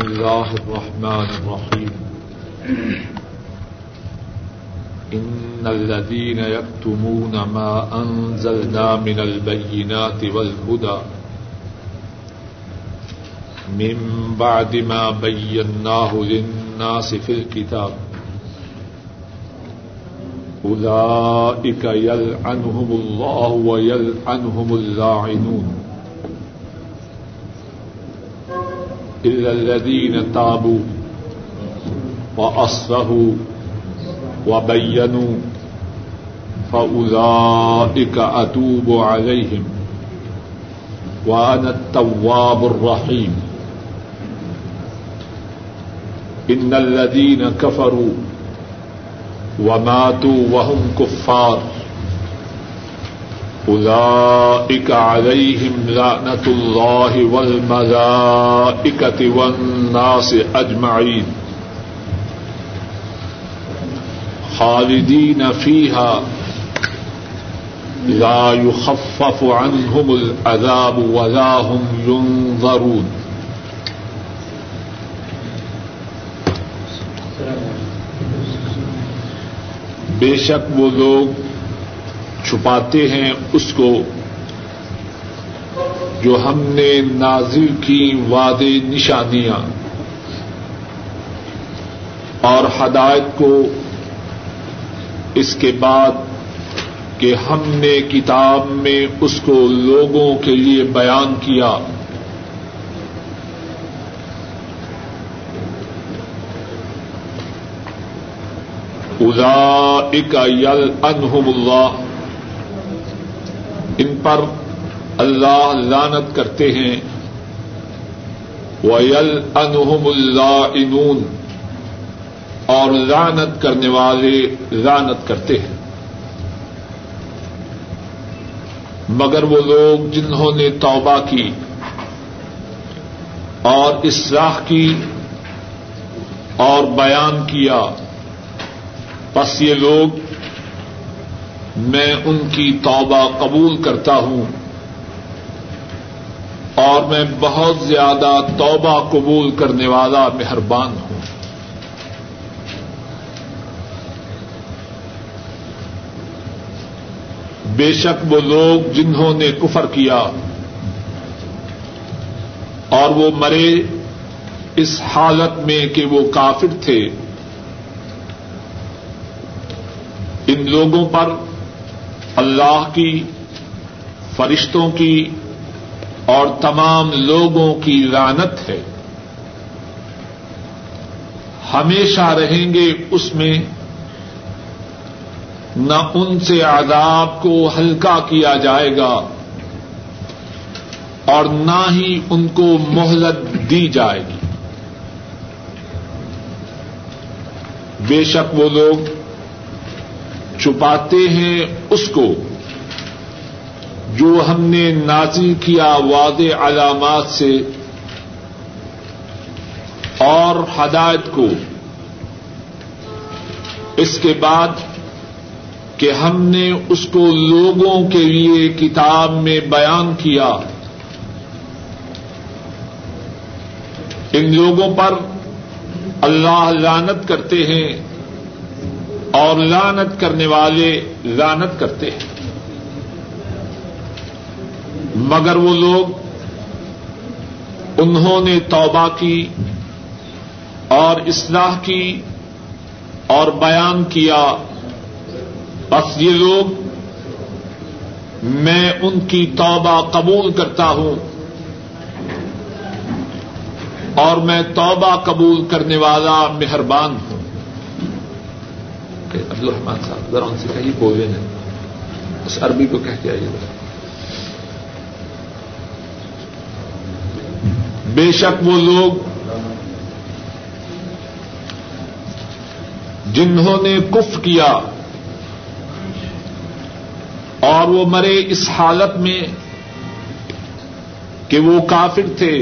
بسم الله الرحمن الرحيم. إن الذين يكتمون ما أنزلنا من البينات والهدى من بعد ما بيناه للناس في الكتاب أولئك يلعنهم الله ويلعنهم اللاعنون. إلا الذين تابوا وأصلحوا وبينوا فأولئك أتوب عليهم وأنا التواب الرحيم إن الذين كفروا وماتوا وهم كفار أولئك عليهم لعنة الله والملائكة والناس أجمعين. خالدين فيها لا يخفف عنهم العذاب ولا هم ينظرون. بے شک وہ لوگ چھپاتے ہیں، اس کو جو ہم نے نازل کی وعد نشانیاں اور ہدایت کو، اس کے بعد کہ ہم نے کتاب میں اس کو لوگوں کے لیے بیان کیا۔ ادا یل انہم اللہ۔ ان پر اللہ لانت کرتے ہیں۔ ویل انہم اللہ انون اور لانت کرنے والے لانت کرتے ہیں۔ مگر وہ لوگ جنہوں نے توبہ کی اور اصلاح کی اور بیان کیا بس یہ لوگ میں ان کی توبہ قبول کرتا ہوں اور میں بہت زیادہ توبہ قبول کرنے والا مہربان ہوں۔ بے شک وہ لوگ جنہوں نے کفر کیا اور وہ مرے اس حالت میں کہ وہ کافر تھے، ان لوگوں پر اللہ کی، فرشتوں کی اور تمام لوگوں کی رانت ہے۔ ہمیشہ رہیں گے اس میں۔ نہ ان سے عذاب کو ہلکا کیا جائے گا اور نہ ہی ان کو مہلت دی جائے گی۔ بے شک وہ لوگ چھپاتے ہیں اس کو۔ جو ہم نے نازل کیا واد علامات سے اور ہدایت کو۔ اس کے بعد کہ ہم نے اس کو لوگوں کے لیے کتاب میں بیان کیا۔ ان لوگوں پر اللہ لانت کرتے ہیں۔ اور لانت کرنے والے لانت کرتے ہیں۔ مگر وہ لوگ انہوں نے توبہ کی اور اصلاح کی اور بیان کیا۔ بس یہ لوگ میں ان کی توبہ قبول کرتا ہوں اور میں توبہ قبول کرنے والا مہربان ہوں۔ عبد الرحمان صاحب، ذرا ان سے کہیں بولے نہیں اس عربی کو کہہ کے آئیے۔ ذرا بے شک وہ لوگ جنہوں نے کف کیا اور وہ مرے اس حالت میں کہ وہ کافر تھے،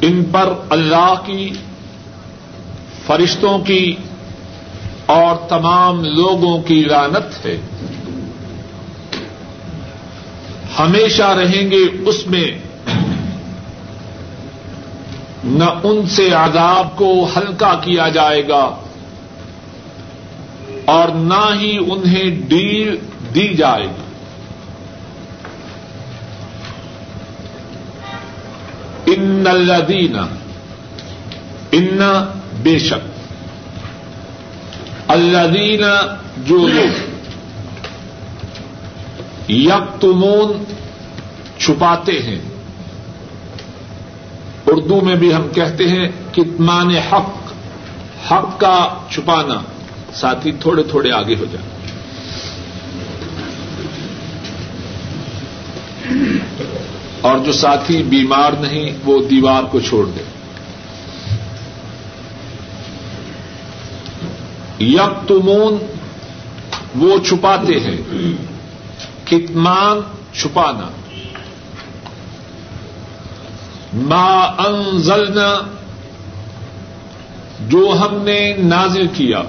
ان پر اللہ کی، فرشتوں کی اور تمام لوگوں کی رانت ہے۔ ہمیشہ رہیں گے اس میں۔ نہ ان سے عذاب کو ہلکا کیا جائے گا۔ اور نہ ہی انہیں ڈیل دی جائے گی۔ ان الدین ان بے شک۔ الدین جو لوگ یکتمون چھپاتے ہیں، اردو میں بھی ہم کہتے ہیں کتمان حق حق کا چھپانا ساتھی تھوڑے تھوڑے آگے ہو جائیں اور جو ساتھی بیمار نہیں، وہ دیوار کو چھوڑ دے۔ یک تمون وہ چھپاتے ہیں۔ کتمان چھپانا۔ ما انزلنا، جو ہم نے نازل کیا۔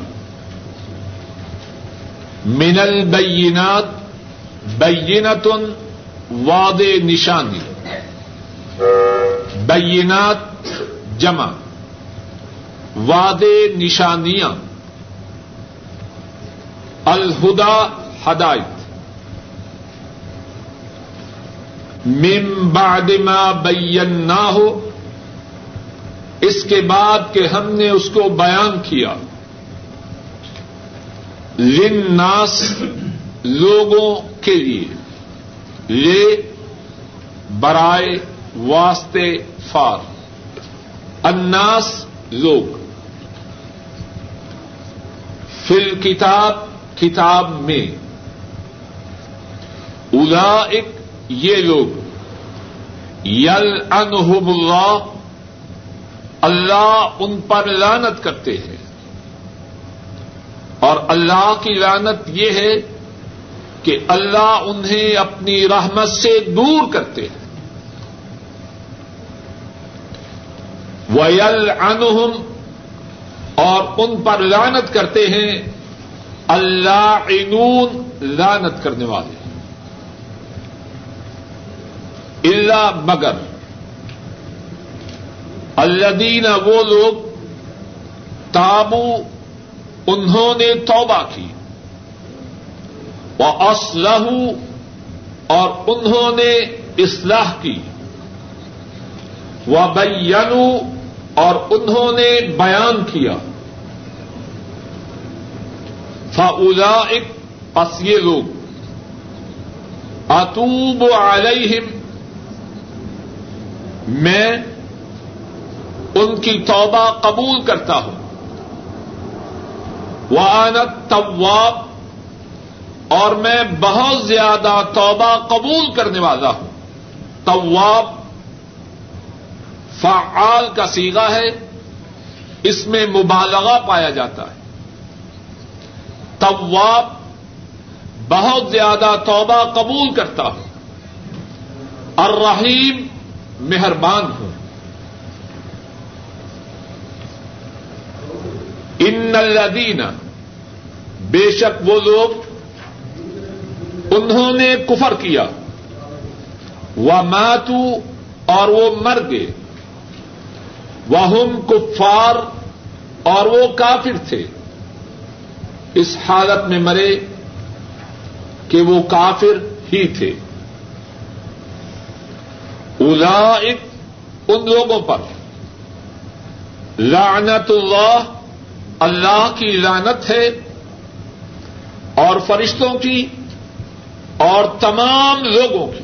من البینات، بینتن واد نشانی۔ بینات جمع۔ واد نشانیاں۔ الہدا ہدایت۔ مم بعد ما بینا ہو اس کے بعد کہ ہم نے اس کو بیان کیا۔ لناس لوگوں کے لیے۔ لے، برائے، واسطے، فار۔ اناس لوگ۔ فل کتاب کتاب میں ادا ایک یہ لوگ یل انہب اللہ اللہ ان پر لانت کرتے ہیں۔ اور اللہ کی لانت یہ ہے کہ اللہ انہیں اپنی رحمت سے دور کرتے ہیں۔ ویل انہم اور ان پر لانت کرتے ہیں۔ اللہ عنون لانت کرنے والے۔ اللہ مگر۔ الدین وہ لوگ تابو، انہوں نے توبہ کی۔ وہ اسلح اور انہوں نے اصلاح کی۔ وہ بینو اور انہوں نے بیان کیا۔ فلا ایک پس یہ لوگ. اتوب علیہم میں ان کی توبہ قبول کرتا ہوں. وہ آنت طواب اور میں بہت زیادہ توبہ قبول کرنے والا ہوں. طواب فعال کا سیگا ہے، اس میں مبالغہ پایا جاتا ہے. طواب بہت زیادہ توبہ قبول کرتا ہوں۔ الرحیم مہربان ہوں۔ ان الدین بے شک وہ لوگ انہوں نے کفر کیا۔ وہ ماتو اور وہ مر گئے۔ وہ کفار اور وہ کافر تھے۔ اس حالت میں مرے کہ وہ کافر ہی تھے۔ اولئک ان لوگوں پر۔ لعنت اللہ اللہ کی لعنت ہے اور فرشتوں کی اور تمام لوگوں کی۔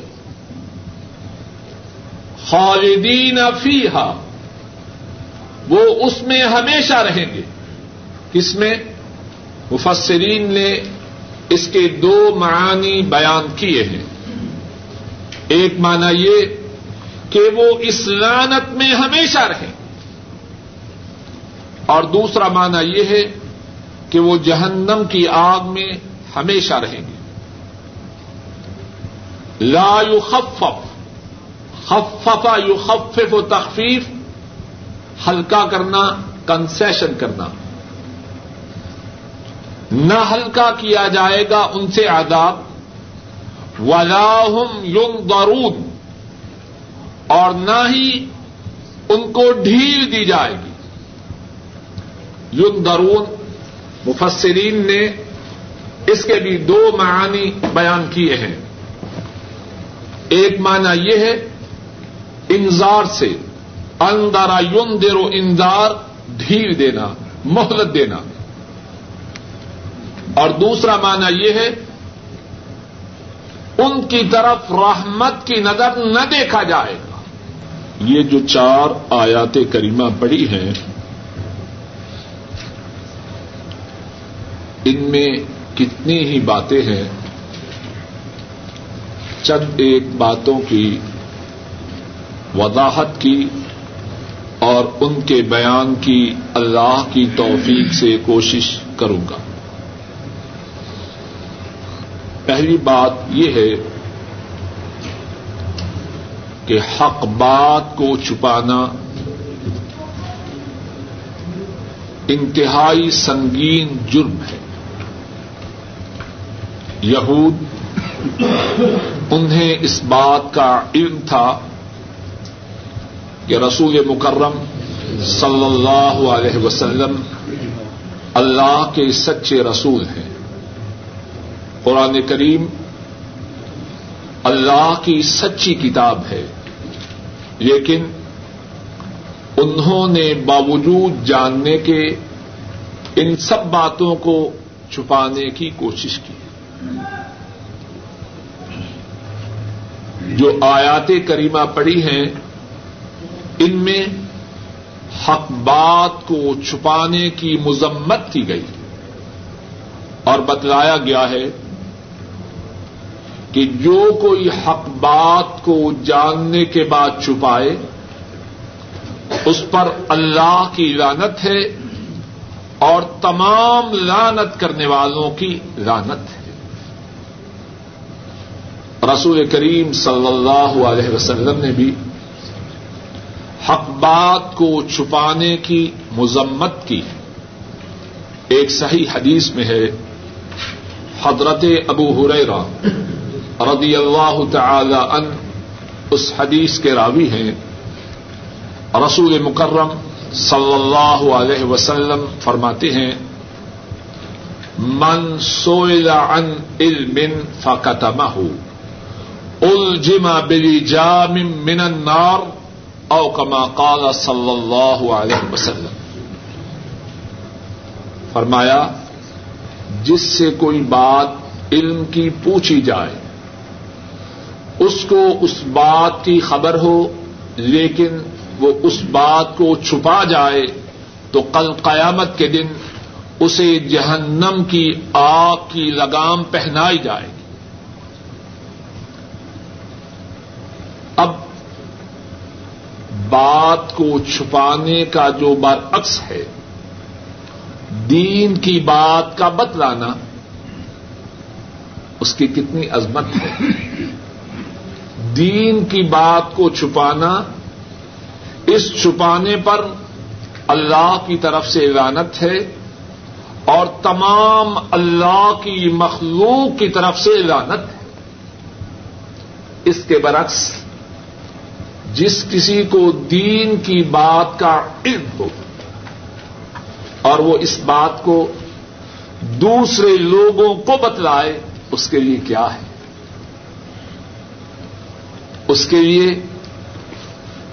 خالدین فیحا وہ اس میں ہمیشہ رہیں گے۔ کس میں؟ مفسرین نے اس کے دو معانی بیان کیے ہیں۔ ایک معنی یہ کہ وہ اس لانت میں ہمیشہ رہیں۔ اور دوسرا معنی یہ ہے کہ وہ جہنم کی آگ میں ہمیشہ رہیں گے۔ لا يخفف خففا يخفف و تخفیف، ہلکا کرنا کنسیشن کرنا۔ نہ ہلکا کیا جائے گا ان سے آداب ولاحم یون اور نہ ہی ان کو ڈھیل دی جائے گی۔ یون درون مفسرین نے اس کے بھی دو معانی بیان کیے ہیں۔ ایک معنی یہ ہے، انذار سے۔ اندارا یون دیرو انذار، ڈھیل دینا، مہلت دینا۔ اور دوسرا معنی یہ ہے، ان کی طرف رحمت کی نظر نہ دیکھا جائے۔ گا یہ جو چار آیات کریمہ پڑی ہیں، ان میں کتنی ہی باتیں ہیں۔ چند ایک باتوں کی وضاحت کی اور ان کے بیان کی اللہ کی توفیق سے کوشش کروں گا۔ پہلی بات یہ ہے کہ حق بات کو چھپانا انتہائی سنگین جرم ہے۔ یہود انہیں اس بات کا علم تھا کہ رسول مکرم صلی اللہ علیہ وسلم اللہ کے سچے رسول ہیں۔ قرآن کریم اللہ کی سچی کتاب ہے۔ لیکن انہوں نے باوجود جاننے کے ان سب باتوں کو چھپانے کی کوشش کی۔ جو آیات کریمہ پڑی ہیں، ان میں حق بات کو چھپانے کی مذمت کی گئی اور بتلایا گیا ہے کہ جو کوئی حق بات کو جاننے کے بعد چھپائے، اس پر اللہ کی لانت ہے اور تمام لانت کرنے والوں کی لانت ہے۔ رسول کریم صلی اللہ علیہ وسلم نے بھی حق بات کو چھپانے کی مذمت کی۔ ایک صحیح حدیث میں ہے، حضرت ابو ہریرا رضی اللہ تعالی ان اس حدیث کے راوی ہیں۔ رسول مکرم صلی اللہ علیہ وسلم فرماتے ہیں، من سوئل عن علم فکتمہ الجما بلی جام من النار، او کما قال صلی اللہ علیہ وسلم۔ فرمایا، جس سے کوئی بات علم کی پوچھی جائے اس کو اس بات کی خبر ہو، لیکن وہ اس بات کو چھپا جائے تو کل قیامت کے دن اسے جہنم کی آگ کی لگام پہنائی جائے گی۔ اب بات کو چھپانے کا جو برعکس ہے، دین کی بات کا بتلانا اس کی کتنی عظمت ہے۔ دین کی بات کو چھپانا، اس چھپانے پر اللہ کی طرف سے لانت ہے اور تمام اللہ کی مخلوق کی طرف سے لانت ہے۔ اس کے برعکس، جس کسی کو دین کی بات کا علم ہو اور وہ اس بات کو دوسرے لوگوں کو بتلائے، اس کے لیے کیا ہے؟ اس کے لیے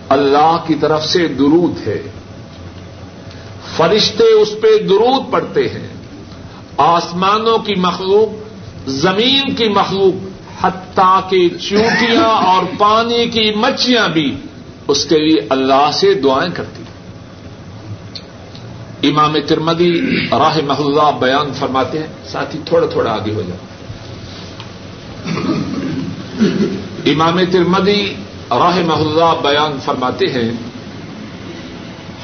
اللہ کی طرف سے درود ہے۔ فرشتے اس پہ درود پڑتے ہیں۔ آسمانوں کی مخلوق، زمین کی مخلوق، حتیٰ کی چوٹیاں اور پانی کی مچھیاں بھی اس کے لیے اللہ سے دعائیں کرتی امام ترمدی راہ محلہ بیان فرماتے ہیں ساتھ ہی تھوڑا تھوڑا آگے ہو جائے امام ترمدی راہ محلہ بیان فرماتے ہیں،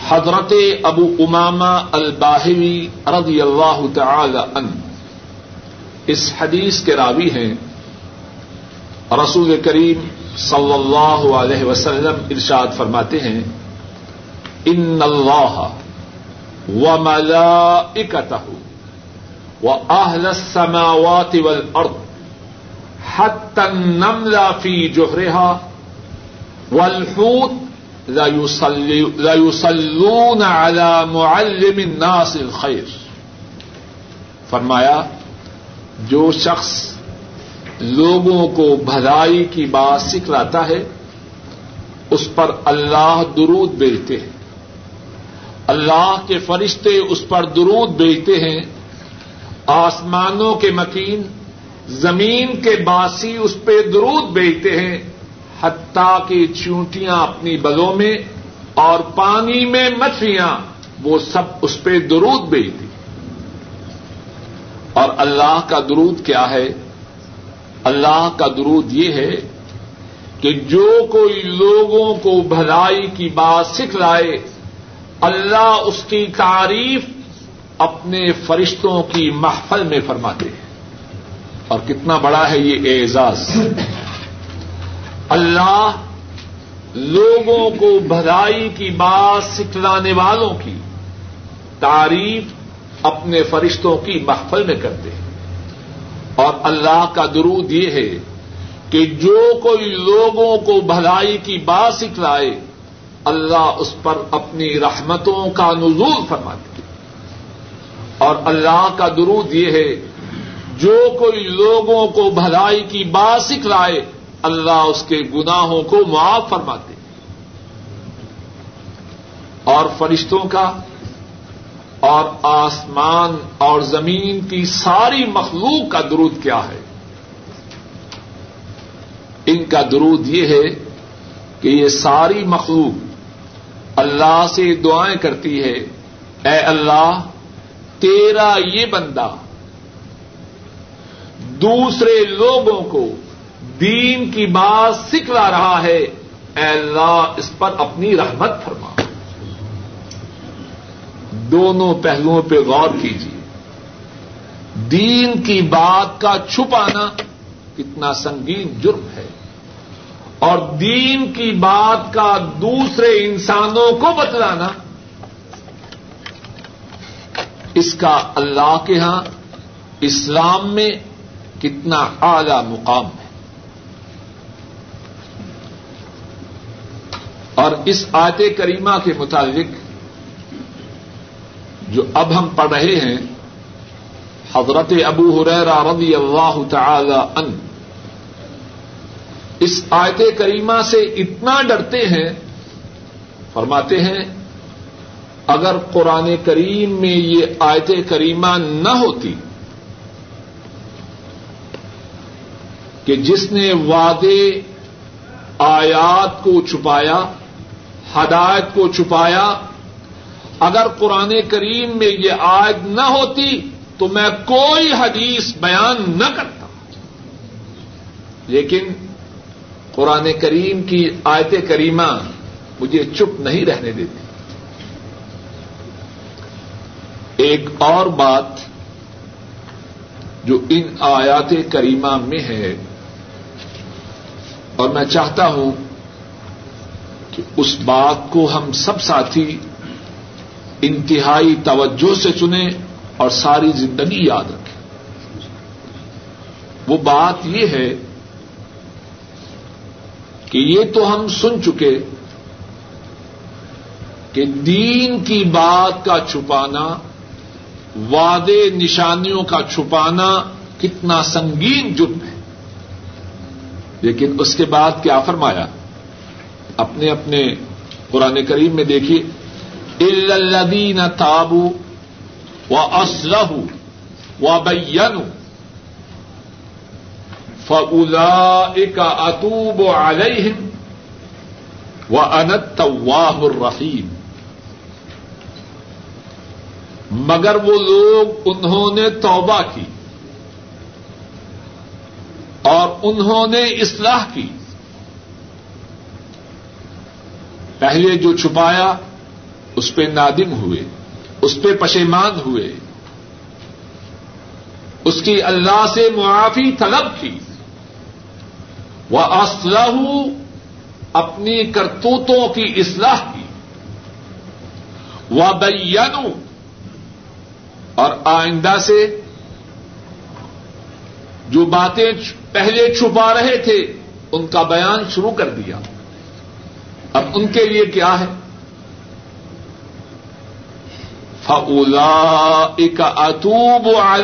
حضرت ابو اماما الباہوی رضی اللہ تعالی ان اس حدیث کے راوی ہیں، رسول کریم صلی اللہ علیہ وسلم ارشاد فرماتے ہیں، ان اللہ و ملا و اہل السماوات والارض حتى النمل في جحرها والحوت ليصلون على معلم الناس الخير. فرمایا، جو شخص لوگوں کو بھلائی کی بات سکھلاتا ہے، اس پر اللہ درود بیچتے ہیں۔ اللہ کے فرشتے اس پر درود بیچتے ہیں۔ آسمانوں کے مکین زمین کے باسی اس پہ درود بیچتے ہیں، حتیٰ کہ چونٹیاں اپنی بلوں میں اور پانی میں مچھلیاں، وہ سب اس پہ درود بیچتی اور اللہ کا درود کیا ہے؟ اللہ کا درود یہ ہے کہ جو کوئی لوگوں کو بھلائی کی بات سکھ لائے اللہ اس کی تعریف اپنے فرشتوں کی محفل میں فرماتے ہیں۔ اور کتنا بڑا ہے یہ اعزاز۔ اللہ لوگوں کو بھلائی کی بات سکھلانے والوں کی تعریف اپنے فرشتوں کی محفل میں کرتے ہیں۔ اور اللہ کا درود یہ ہے کہ جو کوئی لوگوں کو بھلائی کی بات سکھلائے، اللہ اس پر اپنی رحمتوں کا نزول فرماتے اور اللہ کا درود یہ ہے جو کوئی لوگوں کو بھلائی کی بات سکھلائے، اللہ اس کے گناہوں کو معاف فرماتے۔ اور فرشتوں کا اور آسمان اور زمین کی ساری مخلوق کا درود کیا ہے؟ ان کا درود یہ ہے کہ یہ ساری مخلوق اللہ سے دعائیں کرتی ہے، اے اللہ، تیرا یہ بندہ دوسرے لوگوں کو دین کی بات سکھلا رہا ہے۔ اے اللہ، اس پر اپنی رحمت فرما۔ دونوں پہلوؤں پہ غور کیجیے۔ دین کی بات کا چھپانا کتنا سنگین جرم ہے۔ اور دین کی بات کا دوسرے انسانوں کو بتلانا۔ اس کا اللہ کے ہاں اسلام میں کتنا اعلی مقام ہے۔ اور اس آیت کریمہ کے متعلق جو اب ہم پڑھ رہے ہیں، حضرت ابو حریرا رضی اللہ تعالی ان اس آیت کریمہ سے اتنا ڈرتے ہیں، فرماتے ہیں، اگر قرآن کریم میں یہ آیت کریمہ نہ ہوتی کہ جس نے وعدے آیات کو چھپایا، ہدایت کو چھپایا، اگر قرآن کریم میں یہ آیت نہ ہوتی تو میں کوئی حدیث بیان نہ کرتا۔ لیکن قرآن کریم کی آیت کریمہ مجھے چپ نہیں رہنے دیتی۔ ایک اور بات جو ان آیات کریمہ میں ہے اور میں چاہتا ہوں کہ اس بات کو ہم سب ساتھی انتہائی توجہ سے چنیں اور ساری زندگی یاد رکھیں۔ وہ بات یہ ہے کہ یہ تو ہم سن چکے کہ دین کی بات کا چھپانا، وعدے نشانیوں کا چھپانا کتنا سنگین جرم ہے۔ لیکن اس کے بعد کیا فرمایا؟ اپنے اپنے قرآن کریم میں دیکھیے الدین تابو و اسلح و بین فلا کا اتوب علیہم و انت واہ الرحیم مگر وہ لوگ انہوں نے توبہ کی۔ اور انہوں نے اصلاح کی۔ پہلے جو چھپایا، اس پہ نادم ہوئے، اس پہ پشیمان ہوئے۔ اس کی اللہ سے معافی طلب کی۔ وہ اسلح اپنی کرتوتوں کی اصلاح کی۔ وہ اور آئندہ سے جو باتیں پہلے چھپا رہے تھے، ان کا بیان شروع کر دیا۔ اب ان کے لیے کیا ہے؟ فلا ایک اتوب آ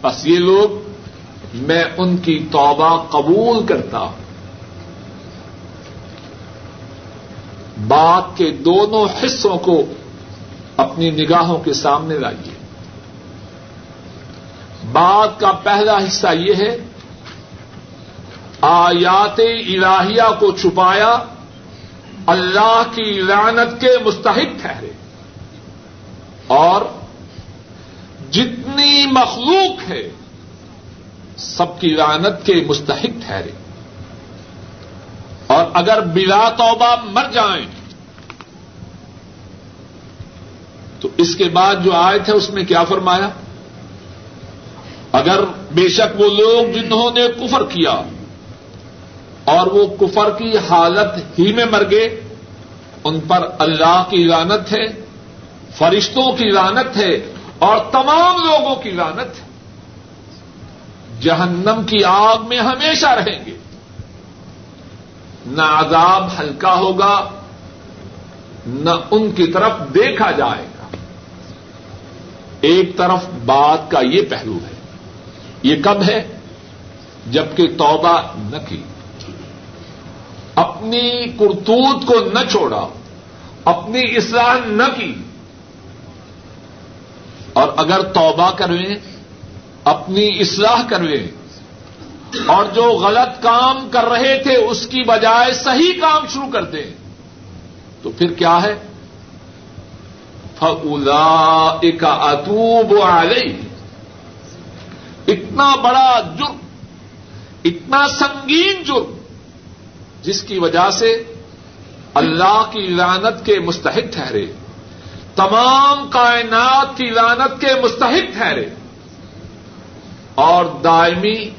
بس یہ لوگ میں ان کی توبہ قبول کرتا ہوں۔ بات کے دونوں حصوں کو اپنی نگاہوں کے سامنے لائیے۔ بات کا پہلا حصہ یہ ہے، آیات الہیہ کو چھپایا اللہ کی لعنت کے مستحق ٹھہرے۔ اور جتنی مخلوق ہے، سب کی لعنت کے مستحق ٹھہرے۔ اور اگر بلا توبہ مر جائیں، تو اس کے بعد جو آئے تھے اس میں کیا فرمایا؟ اگر بے شک وہ لوگ جنہوں نے کفر کیا اور وہ کفر کی حالت ہی میں مر گئے، ان پر اللہ کی لانت ہے، فرشتوں کی لانت ہے اور تمام لوگوں کی لانت ہے۔ جہنم کی آگ میں ہمیشہ رہیں گے۔ نہ عذاب ہلکا ہوگا، نہ ان کی طرف دیکھا جائے گا۔ ایک طرف بات کا یہ پہلو ہے۔ یہ کب ہے؟ جبکہ توبہ نہ کی۔ اپنی کرتوت کو نہ چھوڑا، اپنی اصلاح نہ کی۔ اور اگر توبہ کرویں اپنی اصلاح کرویں اور جو غلط کام کر رہے تھے، اس کی بجائے صحیح کام شروع کر دیں۔ تو پھر کیا ہے؟ فلا ایک اتوب علیہ اتنا بڑا جرم، اتنا سنگین جرم، جس کی وجہ سے اللہ کی لانت کے مستحق ٹھہرے، تمام کائنات کی لانت کے مستحق ٹھہرے، اور دائمی،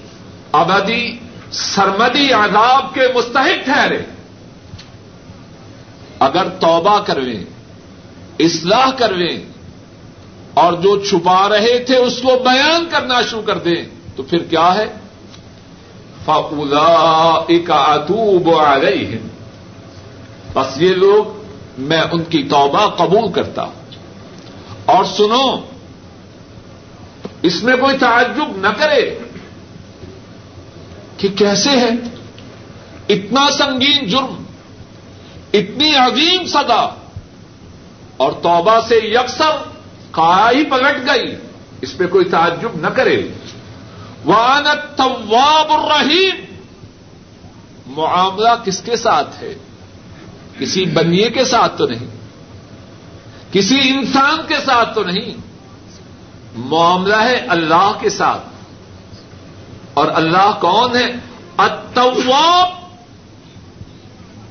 ابدی، سرمدی عذاب کے مستحق ٹھہرے۔ اگر توبہ کرویں، اصلاح کرویں اور جو چھپا رہے تھے اس کو بیان کرنا شروع کر دیں تو پھر کیا ہے؟ فلا ایک اتوب آ ہے بس یہ لوگ میں ان کی توبہ قبول کرتا ہوں۔ اور سنو، اس میں کوئی تعجب نہ کرے کہ کیسے ہے؟ اتنا سنگین جرم، اتنی عظیم سدا اور توبہ سے یکسر کایا ہی پلٹ گئی۔ اس پہ کوئی تعجب نہ کرے۔ وانت طواب الرحیم معاملہ کس کے ساتھ ہے؟ کسی بنیے کے ساتھ تو نہیں۔ کسی انسان کے ساتھ تو نہیں۔ معاملہ ہے اللہ کے ساتھ۔ اور اللہ کون ہے؟ التواب۔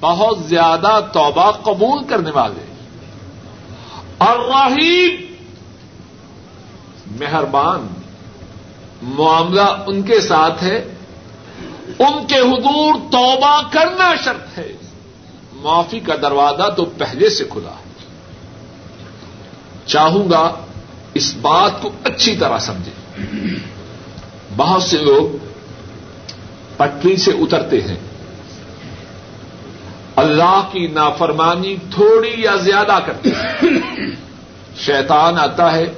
بہت زیادہ توبہ قبول کرنے والے۔ الرحیم مہربان معاملہ ان کے ساتھ ہے۔ ان کے حضور توبہ کرنا شرط ہے۔ معافی کا دروازہ تو پہلے سے کھلا ہے۔ چاہوں گا اس بات کو اچھی طرح سمجھیں بہت سے لوگ پٹری سے اترتے ہیں۔ اللہ کی نافرمانی تھوڑی یا زیادہ کرتے ہیں۔ شیطان آتا ہے۔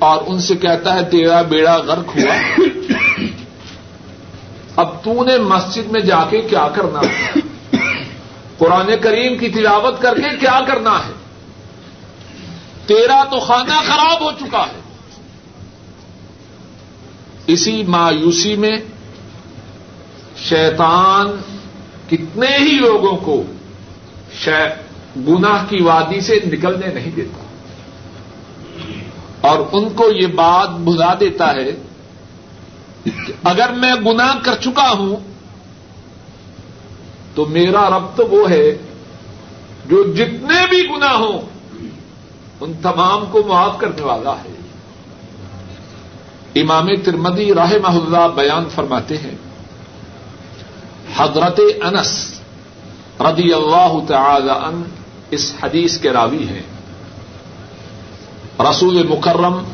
اور ان سے کہتا ہے، تیرا بیڑا غرق ہوا۔ اب تو نے مسجد میں جا کے کیا کرنا ہے؟ قرآن کریم کی تلاوت کر کے کیا کرنا ہے؟ تیرا تو خانہ خراب ہو چکا ہے۔ اسی مایوسی میں شیطان کتنے ہی لوگوں کو گناہ کی وادی سے نکلنے نہیں دیتا۔ اور ان کو یہ بات بھلا دیتا ہے کہ اگر میں گناہ کر چکا ہوں، تو میرا رب تو وہ ہے جو جتنے بھی گنا ہوں، ان تمام کو معاف کرنے والا ہے۔ امام ترمدی راہ اللہ بیان فرماتے ہیں، حضرت انس رضی اللہ تعالی ان اس حدیث کے راوی ہیں۔ رسول مکرم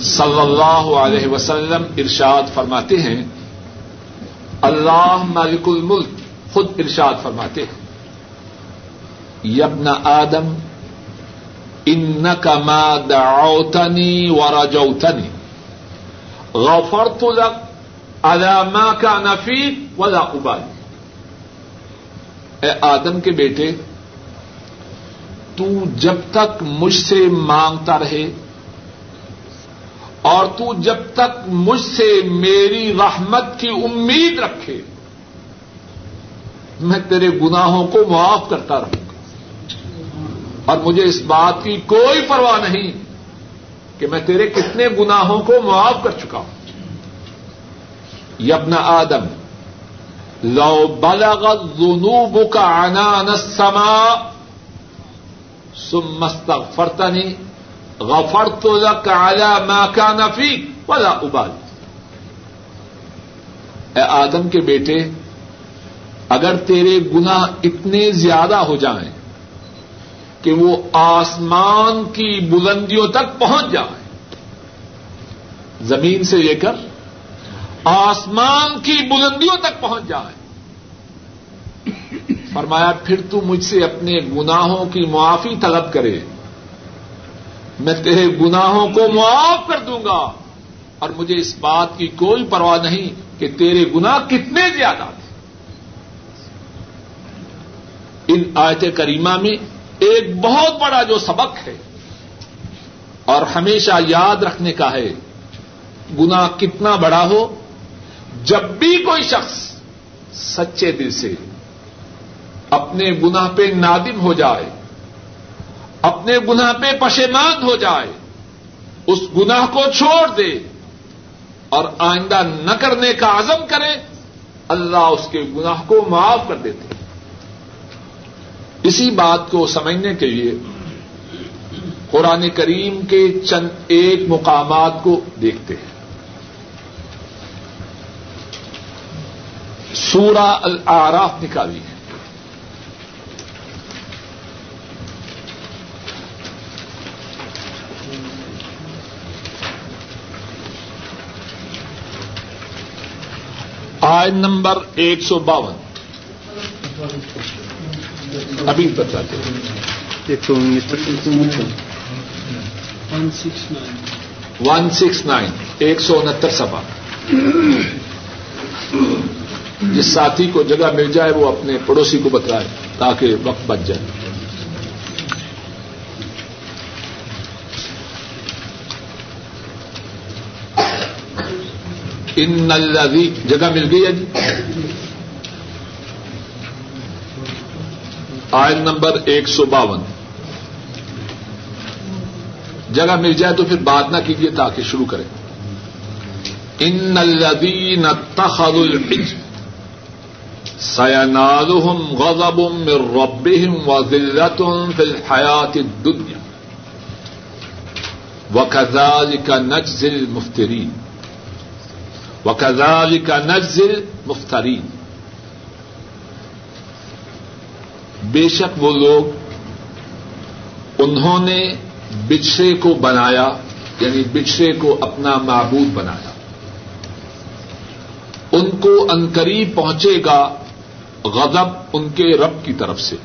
صلی اللہ علیہ وسلم ارشاد فرماتے ہیں، اللہ مالک الملک خود ارشاد فرماتے ہیں۔ یبن آدم ان کما دعوتنی و رجوتنی غفرت لك على ما كان فيك ولا ابالي اے آدم کے بیٹے تو جب تک مجھ سے مانگتا رہے اور تو جب تک مجھ سے میری رحمت کی امید رکھے، میں تیرے گناہوں کو معاف کرتا رہوں گا۔ اور مجھے اس بات کی کوئی پرواہ نہیں کہ میں تیرے کتنے گناہوں کو معاف کر چکا ہوں۔ یبن آدم، لو بلغ الذنوب کا عنان السماء ثم استغفرتنی غفرت لك على ما كان فيك ولا ابالي اے آدم کے بیٹے، اگر تیرے گناہ اتنے زیادہ ہو جائیں کہ وہ آسمان کی بلندیوں تک پہنچ جائیں، زمین سے لے کر آسمان کی بلندیوں تک پہنچ جائیں فرمایا، پھر تو مجھ سے اپنے گناہوں کی معافی طلب کرے۔ میں تیرے گناہوں کو معاف کر دوں گا۔ اور مجھے اس بات کی کوئی پرواہ نہیں کہ تیرے گناہ کتنے زیادہ تھے۔ ان آیت کریمہ میں ایک بہت بڑا جو سبق ہے اور ہمیشہ یاد رکھنے کا ہے گنا کتنا بڑا ہو، جب بھی کوئی شخص سچے دل سے اپنے گنا پہ نادم ہو جائے، اپنے گنا پہ پشیمان ہو جائے، اس گناہ کو چھوڑ دے اور آئندہ نہ کرنے کا عزم کرے، اللہ اس کے گناہ کو معاف کر دیتے۔ اسی بات کو سمجھنے کے لیے قرآن کریم کے چند ایک مقامات کو دیکھتے ہیں۔ سورہ العراف نکالی ہے۔ آئن نمبر ایک سو باون۔ ابھی بتاتے ایک سو ون سکس نائن۔ ایک سو انہتر سفا جس ساتھی کو جگہ مل جائے وہ اپنے پڑوسی کو بتائے تاکہ وقت بچ جائے۔ ان نلوی جگہ مل گئی ہے جی؟ آئن نمبر ایک سو باون۔ جگہ مل جائے تو پھر بات نہ کیجیے تاکہ شروع کریں۔ ان الذین اتخذوا الحج سینالهم غضب من ربهم وذلة في الحياة الدنيا وكذلك نجزي المفترين وكذلك نجزي المفترين بے شک وہ لوگ انہوں نے بچھڑے کو بنایا یعنی بچھڑے کو اپنا معبود بنایا۔ ان کو انقریب پہنچے گا غضب ان کے رب کی طرف سے۔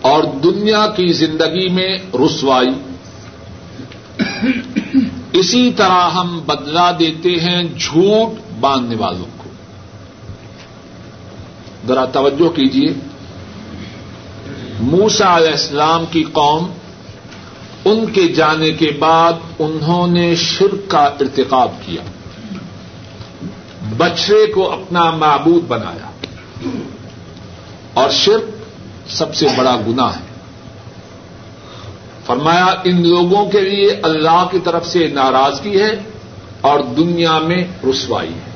اور دنیا کی زندگی میں رسوائی۔ اسی طرح ہم بدلا دیتے ہیں جھوٹ باندھنے والوں کو۔ ذرا توجہ کیجیے موسا علیہ السلام کی قوم، ان کے جانے کے بعد انہوں نے شرک کا ارتقاب کیا۔ بچھڑے کو اپنا معبود بنایا۔ اور شرک سب سے بڑا گنا ہے۔ فرمایا، ان لوگوں کے لیے اللہ کی طرف سے ناراضگی ہے اور دنیا میں رسوائی ہے۔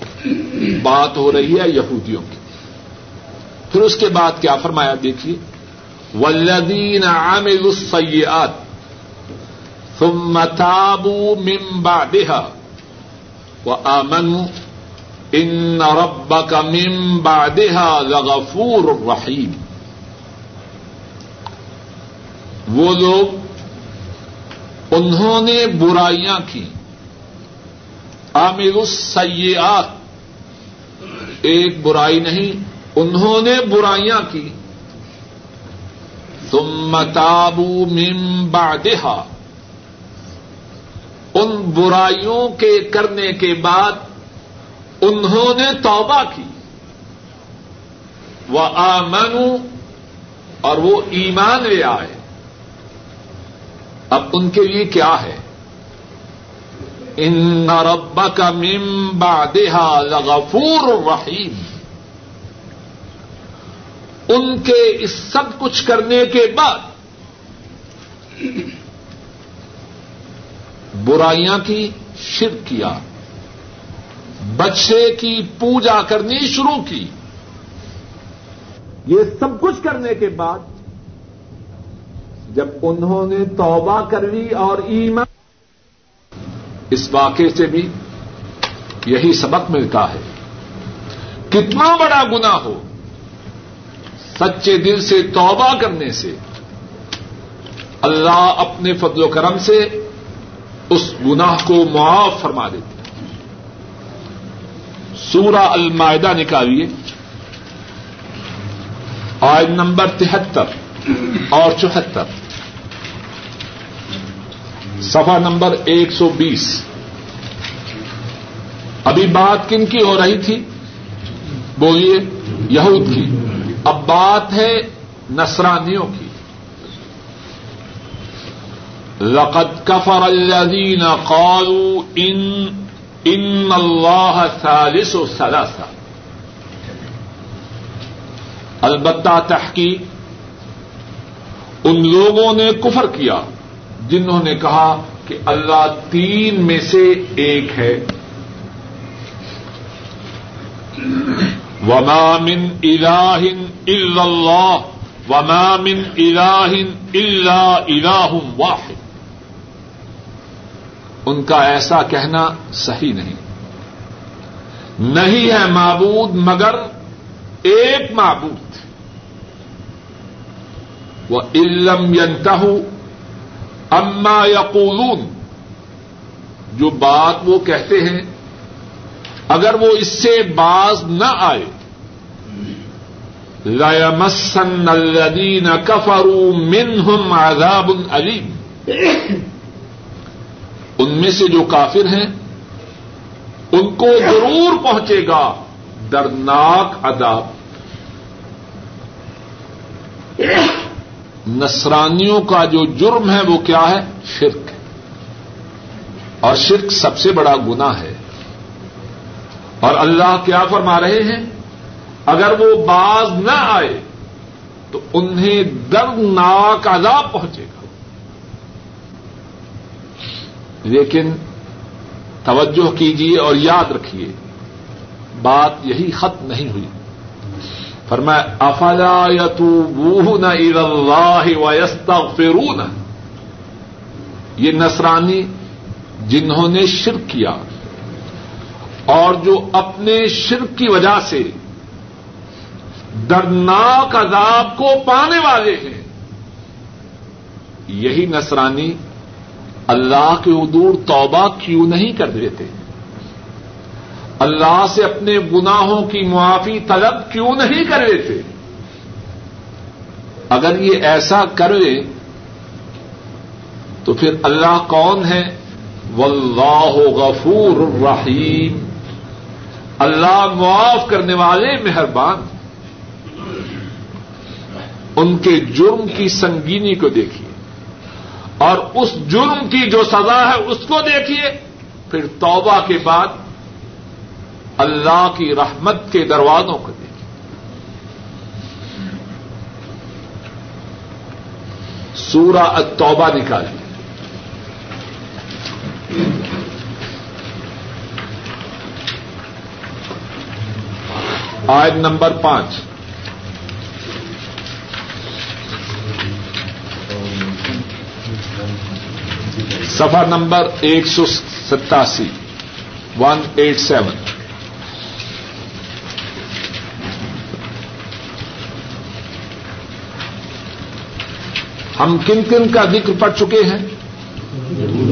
بات ہو رہی ہے یہودیوں کی۔ پھر اس کے بعد کیا فرمایا؟ دیکھیے ولدین عامل السیئات ثم تابوا من بعدها وآمنوا ان ربك من بعدها لغفور رحیم وہ لوگ انہوں نے برائیاں کی۔ عامل السیئات۔ ایک برائی نہیں، انہوں نے برائیاں کی۔ ثم تابوا من بعدها۔ ان برائیوں کے کرنے کے بعد انہوں نے توبہ کی۔ وہ آمنو اور وہ ایمان لے آئے۔ اب ان کے لیے کیا ہے؟ ان ربک من بعدها لغفور رحیم ان کے اس سب کچھ کرنے کے بعد برائیاں کی، شرک کیا۔ بچے کی پوجا کرنی شروع کی۔ یہ سب کچھ کرنے کے بعد جب انہوں نے توبہ کر لی اور ایمان اس واقعے سے بھی یہی سبق ملتا ہے۔ کتنا بڑا گنا ہو۔ سچے دل سے توبہ کرنے سے۔ اللہ اپنے فضل و کرم سے اس گناہ کو معاف فرما دیتے سورہ المائدہ نکالیے۔ آئن نمبر تہتر اور چوہتر۔ سفا نمبر ایک سو بیس۔ ابھی بات کن کی ہو رہی تھی؟ بولیے، یہود کی۔ اب بات ہے نسرانیوں کی۔ لقد کفر الذین قالوا ان ان اللہ ثالث و ثلاثہ۔ البتہ تحقیق، ان لوگوں نے کفر کیا۔ جنہوں نے کہا کہ اللہ تین میں سے ایک ہے۔ ومامن الاہن اللہ ومامن الاہن اللہ الاح واحد۔ ان کا ایسا کہنا صحیح نہیں۔ نہیں ہے معبود مگر ایک معبود۔ وہ علم ینتہ اما یقولون، جو بات وہ کہتے ہیں، اگر وہ اس سے باز نہ آئے لمسن الذین کفروا منہم عذاب علیم ان میں سے جو کافر ہیں، ان کو ضرور پہنچے گا دردناک عذاب۔ نصرانیوں کا جو جرم ہے وہ کیا ہے؟ شرک اور شرک سب سے بڑا گنا ہے۔ اور اللہ کیا فرما رہے ہیں؟ اگر وہ باز نہ آئے تو انہیں دردناک عذاب پہنچے گا۔ لیکن توجہ کیجیے اور یاد رکھیے بات یہی ختم نہیں ہوئی۔ فرمایا، افلا یتوبون الى اللہ ویستغفرون. یہ نصرانی جنہوں نے شرک کیا اور جو اپنے شرک کی وجہ سے دردناک عذاب کو پانے والے ہیں، یہی نصرانی اللہ کے حضور توبہ کیوں نہیں کر دیتے؟ ہیں اللہ سے اپنے گناہوں کی معافی طلب کیوں نہیں کر لیتے؟ اگر یہ ایسا کر لے، تو پھر اللہ کون ہے؟ واللہ غفور الرحیم۔ اللہ معاف کرنے والے مہربان۔ ان کے جرم کی سنگینی کو دیکھیے۔ اور اس جرم کی جو سزا ہے، اس کو دیکھیے۔ پھر توبہ کے بعد اللہ کی رحمت کے دروازوں کو دیکھیں۔ سورہ التوبہ نکالیے آئن نمبر پانچ۔ سفر نمبر ایک سو ستاسی۔ One eight seven. ہم کن کن کا ذکر پڑ چکے ہیں؟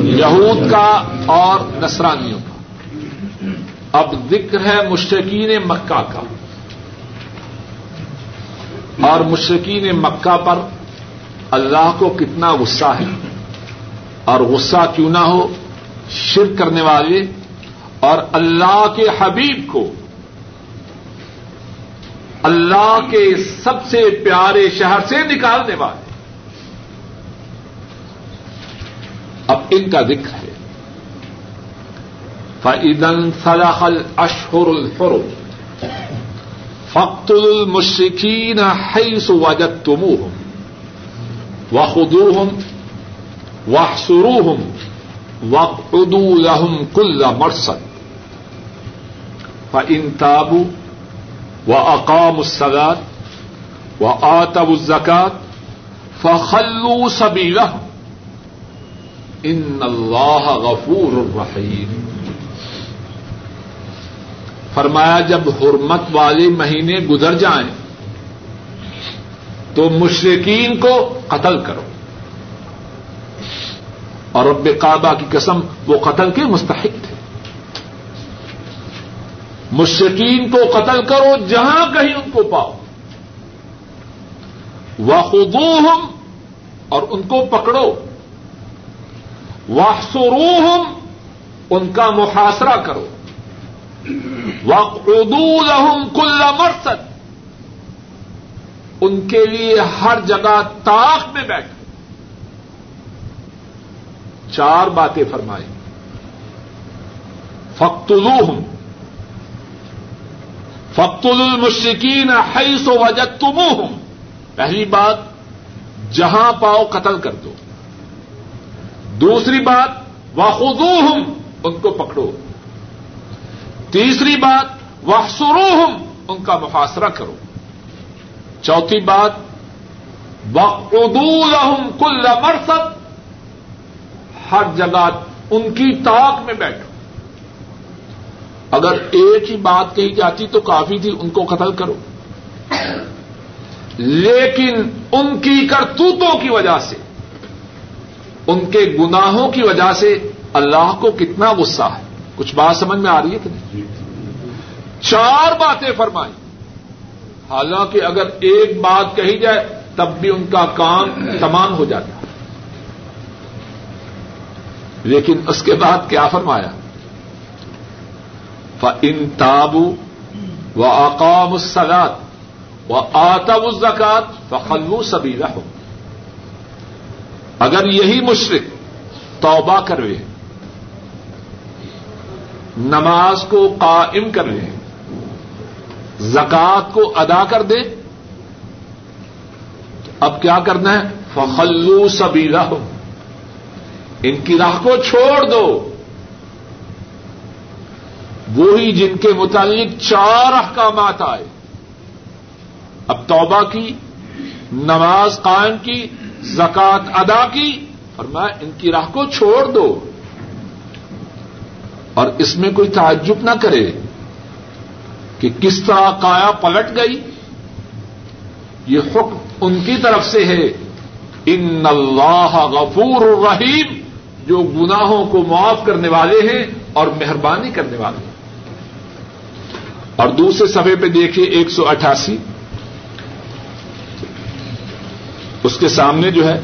یہود کا اور نسرانیوں کا۔ اب ذکر ہے مشرقین مکہ کا۔ اور مشرقین مکہ پر اللہ کو کتنا غصہ ہے۔ اور غصہ کیوں نہ ہو؟ شرک کرنے والے اور اللہ کے حبیب کو۔ اللہ کے سب سے پیارے شہر سے نکالنے والے۔ اب ان کا ذکر ہے۔ فعدن فلاحل اشہر الفرو فخت المشرقین حیث وجدتموہم وخذوہم واحصروہم وقعدوا لهم كل مرصد فإن تابوا وأقاموا الصلاة وآتوا الزكاة فخلوا سبيلهم ان اللہ غفور الرحیم فرمایا، جب حرمت والے مہینے گزر جائیں، تو مشرقین کو قتل کرو۔ اور رب کعبہ کی قسم، وہ قتل کے مستحق تھے۔ مشرقین کو قتل کرو جہاں کہیں ان کو پاؤ۔ وہ اور ان کو پکڑو۔ واحصروہم، ان کا محاصرہ کرو۔ وقعدوا لهم كل مرصد، ان کے لیے ہر جگہ تاخ میں بیٹھو۔ چار باتیں فرمائی فقتلوہم فقتل المشرکین حیث وجدتموہم۔ پہلی بات، جہاں پاؤ قتل کر دو۔ دوسری بات واخو ان کو پکڑو۔ تیسری بات واہسرو ان کا محاصرہ کرو۔ چوتھی بات وقدول کل مرسد ہر جگہ ان کی طاق میں بیٹھو۔ اگر ایک ہی بات کہی جاتی تو کافی تھی، ان کو قتل کرو۔ لیکن ان کی کرتوتوں کی وجہ سے ان کے گناہوں کی وجہ سے اللہ کو کتنا غصہ ہے۔ کچھ بات سمجھ میں آ رہی ہے کہ نہیں؟ چار باتیں فرمائی۔ حالانکہ اگر ایک بات کہی جائے، تب بھی ان کا کام تمام ہو جاتا۔ لیکن اس کے بعد کیا فرمایا؟ ان تابو و اقام السلاد و آتب الزکات فخلو سبھی رہو اگر یہی مشرق توبہ کروے نماز کو قائم کر لیں زکات کو ادا کر دے اب کیا کرنا ہے؟ فخلو سبھی ان کی راہ کو چھوڑ دو۔ وہی جن کے متعلق چار احکامات آئے۔ اب توبہ کی، نماز قائم کی زکات ادا کی اور میں ان کی راہ کو چھوڑ دو۔ اور اس میں کوئی تعجب نہ کرے کہ کس طرح کایا پلٹ گئی۔ یہ حکم ان کی طرف سے ہے۔ ان اللہ غفور الرحیم، جو گناہوں کو معاف کرنے والے ہیں اور مہربانی کرنے والے ہیں۔ اور دوسرے سفے پہ دیکھیے، ایک سو اٹھاسی۔ اس کے سامنے جو ہے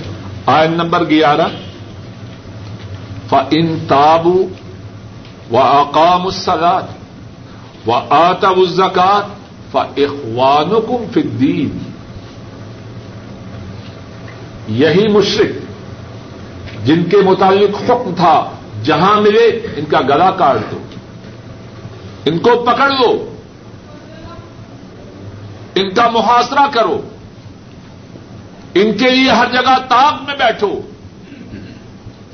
آئن نمبر گیارہ ف ان تابو و اقام السلاد و آتب الزکات ف اخوان فدین یہی مشرق جن کے متعلق حکم تھا، جہاں ملے ان کا گلا کاٹ دو، ان کو پکڑ لو، ان کا محاصرہ کرو۔ ان کے لیے ہر جگہ تاغ میں بیٹھو۔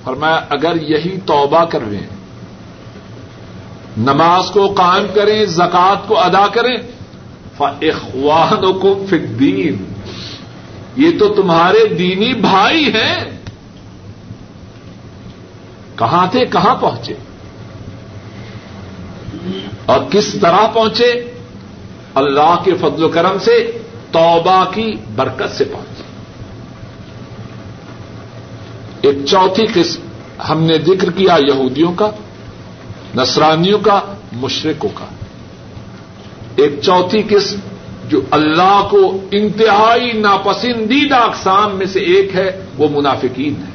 فرمایا، اگر یہی توبہ کرویں، نماز کو قائم کریں زکات کو ادا کریں اخوان کو فدین یہ تو تمہارے دینی بھائی ہیں۔ کہاں تھے؟ کہاں پہنچے؟ اور کس طرح پہنچے؟ اللہ کے فضل و کرم سے، توبہ کی برکت سے پہنچے۔ ایک چوتھی قسم ہم نے ذکر کیا یہودیوں کا، نصرانیوں کا مشرقوں کا۔ ایک چوتھی قسم جو اللہ کو انتہائی ناپسندیدہ اقسام میں سے ایک ہے، وہ منافقین ہے۔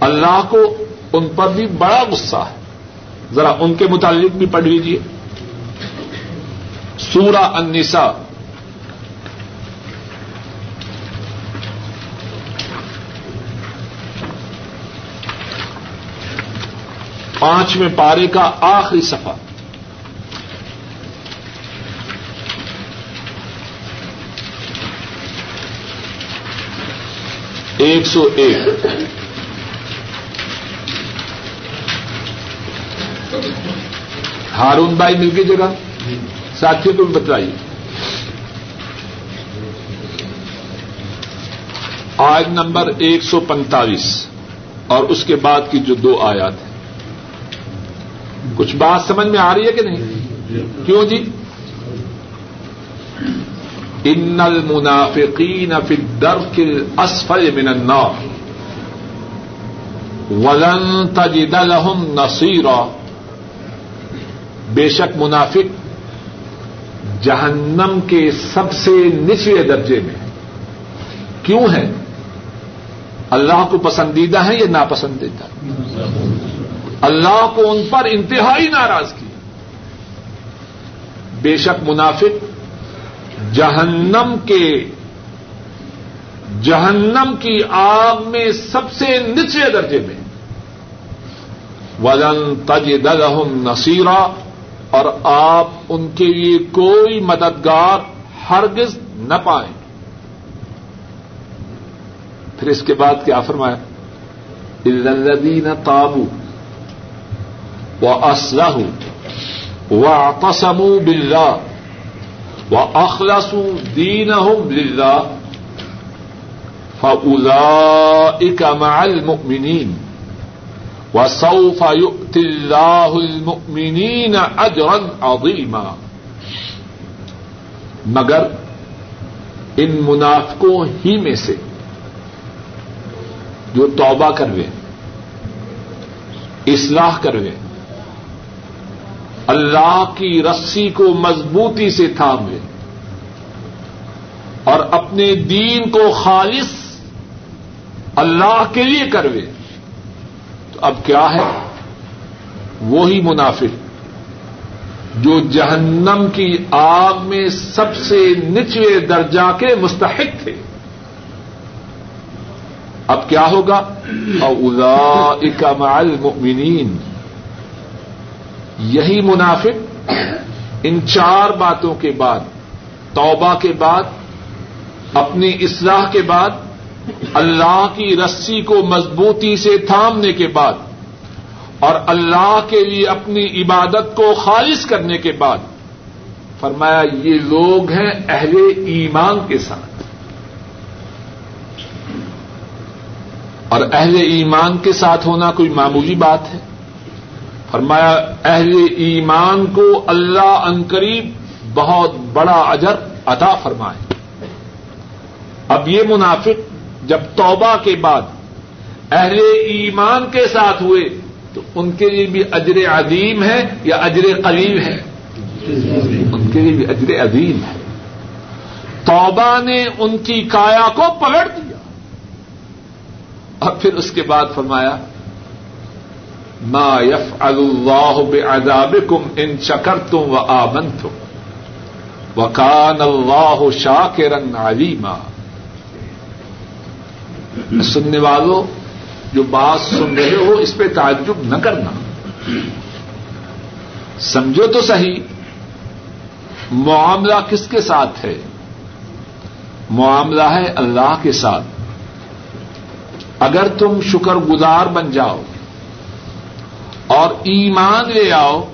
اللہ کو ان پر بھی بڑا غصہ ہے۔ ذرا ان کے متعلق بھی پڑھ لیجیے سورہ النساء پانچویں پارے کا آخری صفحہ۔ ایک سو ایک۔ ہارون بھائی مل کی جگہ؟ ساتھیوں کو بھی بتائیے۔ آج نمبر ایک سو پینتالیس اور اس کے بعد کی جو دو آیات ہیں۔ کچھ بات سمجھ میں آ رہی ہے کہ نہیں؟ کیوں جی؟ ان المنافقین فی الدرک الاسفل من النار ولن تجد لهم نصیرا بے شک منافق جہنم کے سب سے نچلے درجے میں کیوں ہے اللہ کو پسندیدہ ہے یا ناپسندیدہ؟ اللہ کو ان پر انتہائی ناراض کیا بے شک منافق جہنم کے جہنم کی آگ میں سب سے نچلے درجے میں۔ ولن تج دلحم نصیرہ اور آپ ان کے لیے کوئی مددگار ہرگز نہ پائیں۔ پھر اس کے بعد کیا فرمایا؟ الدین تابو و اسلح و آتسم بلّہ و اخلاص دین للہ فاولئک مع المؤمنین وسوف يؤتي الله المؤمنين اجرا عظيما مگر ان منافقوں ہی میں سے جو توبہ کروے، اصلاح کروے اللہ کی رسی کو مضبوطی سے تھامے اور اپنے دین کو خالص اللہ کے لیے کروے تو اب کیا ہے؟ وہی منافق جو جہنم کی آگ میں سب سے نچلے درجہ کے مستحق تھے۔ اب کیا ہوگا؟ اولا مع المؤمنین۔ یہی منافق ان چار باتوں کے بعد، توبہ کے بعد، اپنی اصلاح کے بعد، اللہ کی رسی کو مضبوطی سے تھامنے کے بعد، اور اللہ کے لیے اپنی عبادت کو خالص کرنے کے بعد، فرمایا یہ لوگ ہیں اہل ایمان کے ساتھ۔ اور اہل ایمان کے ساتھ ہونا کوئی معمولی بات ہے؟ فرمایا، اہل ایمان کو اللہ انقریب بہت بڑا اجر عطا فرمائے۔ اب یہ منافق جب توبہ کے بعد اہل ایمان کے ساتھ ہوئے، تو ان کے لیے بھی اجر عظیم ہے یا اجر قلیل ہے؟ ان کے لیے بھی اجر عظیم ہے۔ توبہ نے ان کی کایا کو پلٹ دیا۔ اور پھر اس کے بعد فرمایا ما یف اللہ بے کم ان چکر تم و آمن تم و کان اللہ شاہ کے رنگ علیما سننے والوں، جو بات سن رہے ہو، اس پہ تعجب نہ کرنا۔ سمجھو تو صحیح، معاملہ کس کے ساتھ ہے؟ معاملہ ہے اللہ کے ساتھ۔ اگر تم شکر گزار بن جاؤ اور ایمان لے آؤ،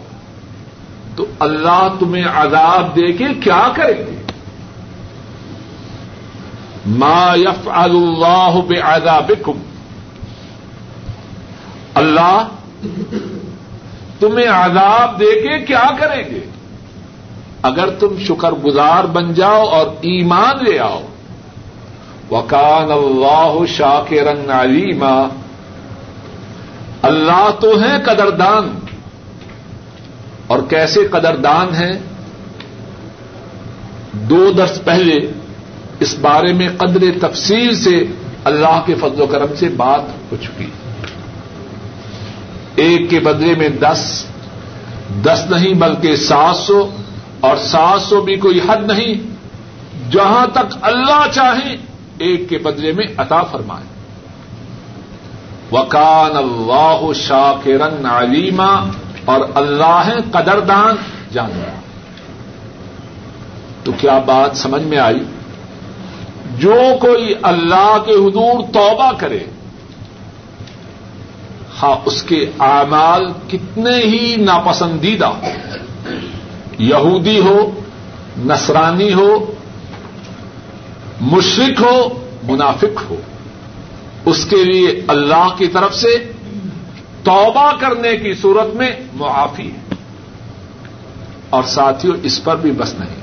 تو اللہ تمہیں عذاب دے کے کیا کریں گے ما یف اللہ بے اللہ تمہیں عذاب دے کے کیا کریں گے؟ اگر تم شکر گزار بن جاؤ اور ایمان لے آؤ۔ وکان اللہ شاہ کے رنگ علیما اللہ تو ہے قدردان۔ اور کیسے قدردان ہیں؟ دو درس پہلے اس بارے میں قدر تفصیل سے اللہ کے فضل و کرم سے بات ہو چکی۔ ایک کے بدلے میں دس دس نہیں بلکہ سات سو، اور سات سو بھی کوئی حد نہیں۔ جہاں تک اللہ چاہے، ایک کے بدلے میں عطا فرمائے۔ وکان اللہ شاکرن علیما اور اللہ قدردان جاننا تو کیا بات سمجھ میں آئی؟ جو کوئی اللہ کے حضور توبہ کرے ہاں اس کے اعمال کتنے ہی ناپسندیدہ، یہودی ہو، نصرانی ہو مشرق ہو، منافق ہو۔ اس کے لیے اللہ کی طرف سے توبہ کرنے کی صورت میں معافی ہے۔ اور ساتھیوں اس پر بھی بس نہیں۔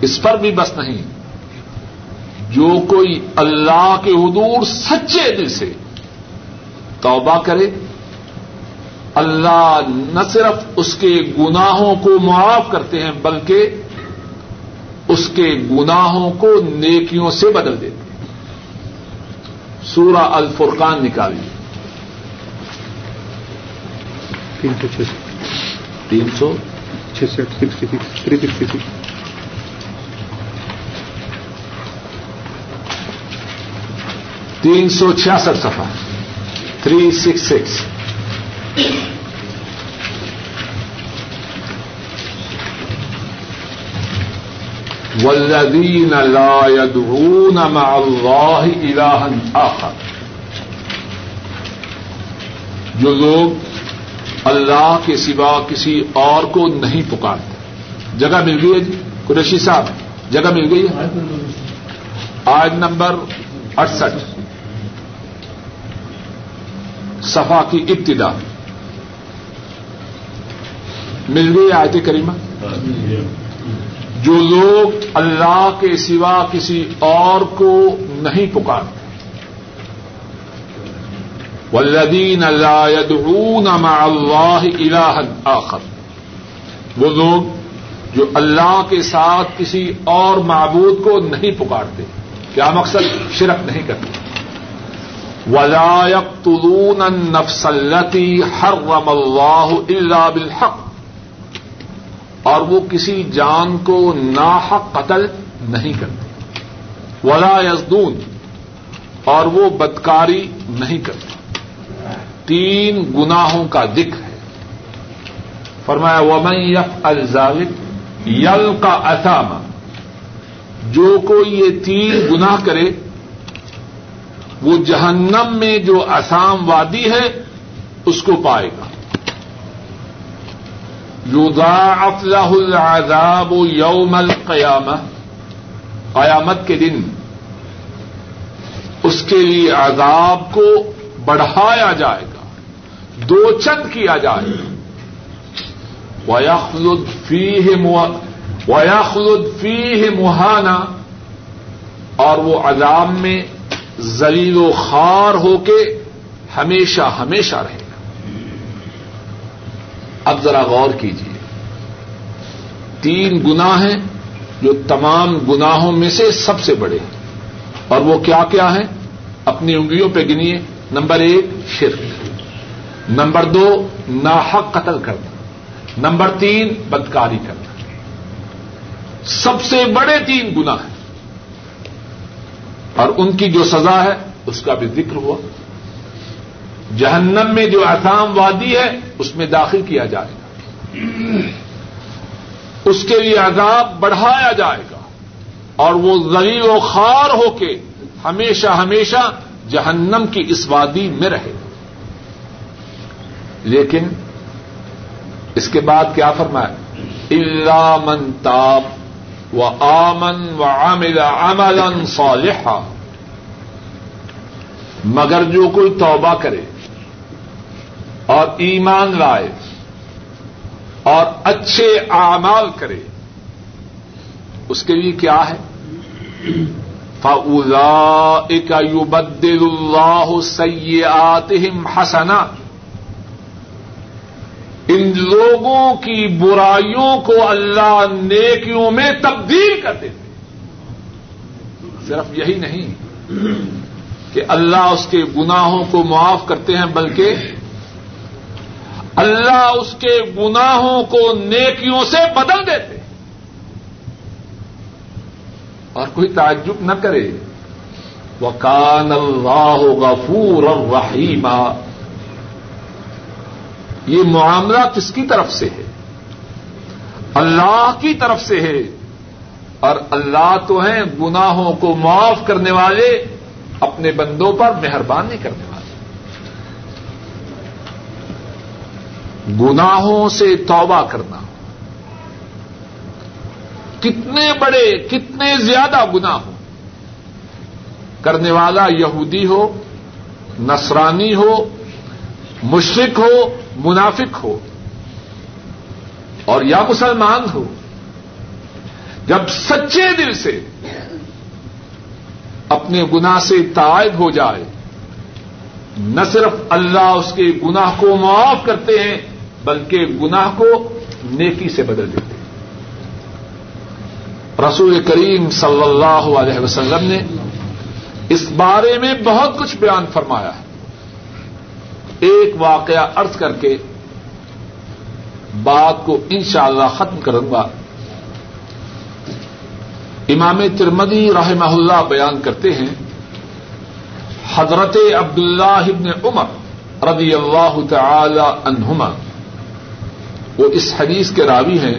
اس پر بھی بس نہیں۔ جو کوئی اللہ کے حضور سچے دل سے توبہ کرے، اللہ نہ صرف اس کے گناہوں کو معاف کرتے ہیں، بلکہ اس کے گناہوں کو نیکیوں سے بدل دیتے ہیں۔ سورہ الفرقان نکالی۔ تین سو چھ تین سو چھ sixty six three sixty six تین سو چھیاسٹھ سفا تھری سکس سکس والذین لا يدعون مع اللہ الہا آخر۔ جو لوگ اللہ کے سوا کسی اور کو نہیں پکارتے۔ جگہ مل گئی ہے جی قریشی صاحب، جگہ مل گئی ہے۔ آج نمبر اڑسٹھ صفا کی ابتدا۔ مل گئی آیت کریمہ؟ جو لوگ اللہ کے سوا کسی اور کو نہیں پکارتے۔ والذین لا يدعون مع اللہ الہا آخر۔ وہ لوگ جو اللہ کے ساتھ کسی اور معبود کو نہیں پکارتے، کیا مقصد؟ شرک نہیں کرتے۔ ولا يقتلون النفس التي حرم الله الا بالحق۔ اور وہ کسی جان کو ناحق قتل نہیں کرتے ولا یزدون اور وہ بدکاری نہیں کرتے تین گناہوں کا ذکر ہے۔ فرمایا، ومن یف الزالب یل کا اثامہ جو کوئی یہ تین گناہ کرے، وہ جہنم میں جو اسام وادی ہے، اس کو پائے گا۔ یضاعف له العذاب یوم القیامہ قیامت کے دن اس کے لیے عذاب کو بڑھایا جائے گا، دو چند کیا جائے گا۔ وَيَخْلُدْ فِيهِ وَيَخْلُدْ فِيهِ مُحَانَا اور وہ عذاب میں ذلیل و خار ہو کے ہمیشہ ہمیشہ رہے۔ گا اب ذرا غور کیجیے تین گنا ہیں جو تمام گناہوں میں سے سب سے بڑے ہیں۔ اور وہ کیا کیا ہیں؟ اپنی انگلیوں پہ گنیے۔ نمبر ایک، شرک۔ نمبر دو، ناحق قتل کرنا۔ نمبر تین، بدکاری کرنا۔ سب سے بڑے تین گنا ہیں۔ اور ان کی جو سزا ہے، اس کا بھی ذکر ہوا۔ جہنم میں جو احسام وادی ہے، اس میں داخل کیا جائے گا۔ اس کے لیے عذاب بڑھایا جائے گا۔ اور وہ ذلیل و خار ہو کے ہمیشہ ہمیشہ جہنم کی اس وادی میں رہے گا۔ لیکن اس کے بعد کیا فرمایا؟ اللہ من تاب و آمن و عامل عملا صالحا۔ مگر جو کوئی توبہ کرے اور ایمان لائے اور اچھے اعمال کرے۔ اس کے لیے کیا ہے؟ فَأُولَئِكَ يُبَدِّلُ اللَّهُ سَيِّئَاتِهِمْ حَسَنَاتٍ۔ ان لوگوں کی برائیوں کو اللہ نیکیوں میں تبدیل کر دیتے صرف یہی نہیں کہ اللہ اس کے گناہوں کو معاف کرتے ہیں، بلکہ اللہ اس کے گناہوں کو نیکیوں سے بدل دیتے اور کوئی تعجب نہ کرے۔ وہ کان اللہ غفور الرحیم یہ معاملہ کس کی طرف سے ہے؟ اللہ کی طرف سے ہے۔ اور اللہ تو ہیں گناہوں کو معاف کرنے والے، اپنے بندوں پر مہربانی کرنے والے گناہوں سے توبہ کرنا۔ کتنے بڑے، کتنے زیادہ گنا ہو کرنے والا یہودی ہو، نصرانی ہو مشرق ہو، منافق ہو، اور یا مسلمان ہو۔ جب سچے دل سے اپنے گنا سے تائب ہو جائے، نہ صرف اللہ اس کے گناہ کو معاف کرتے ہیں بلکہ گناہ کو نیکی سے بدل دیتے ہیں۔ رسول کریم صلی اللہ علیہ وسلم نے اس بارے میں بہت کچھ بیان فرمایا ہے۔ ایک واقعہ ارض کر کے بات کو انشاءاللہ ختم کروں گا۔ امام ترمدی رحمہ اللہ بیان کرتے ہیں، حضرت عبداللہ ابن عمر رضی اللہ تعالی عنہما۔ وہ اس حدیث کے راوی ہیں۔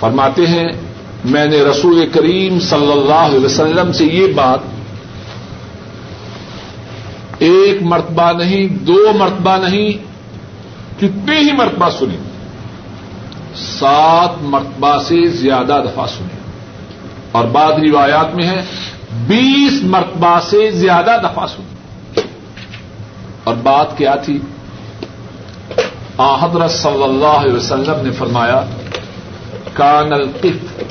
فرماتے ہیں، میں نے رسول کریم صلی اللہ علیہ وسلم سے یہ بات، ایک مرتبہ نہیں، دو مرتبہ نہیں، کتنی ہی مرتبہ سنی، سات مرتبہ سے زیادہ دفعہ سنی۔ اور بعد روایات میں ہے بیس مرتبہ سے زیادہ دفعہ سنی۔ اور بات کیا تھی؟ حضرت صلی اللہ علیہ وسلم نے فرمایا، کان القف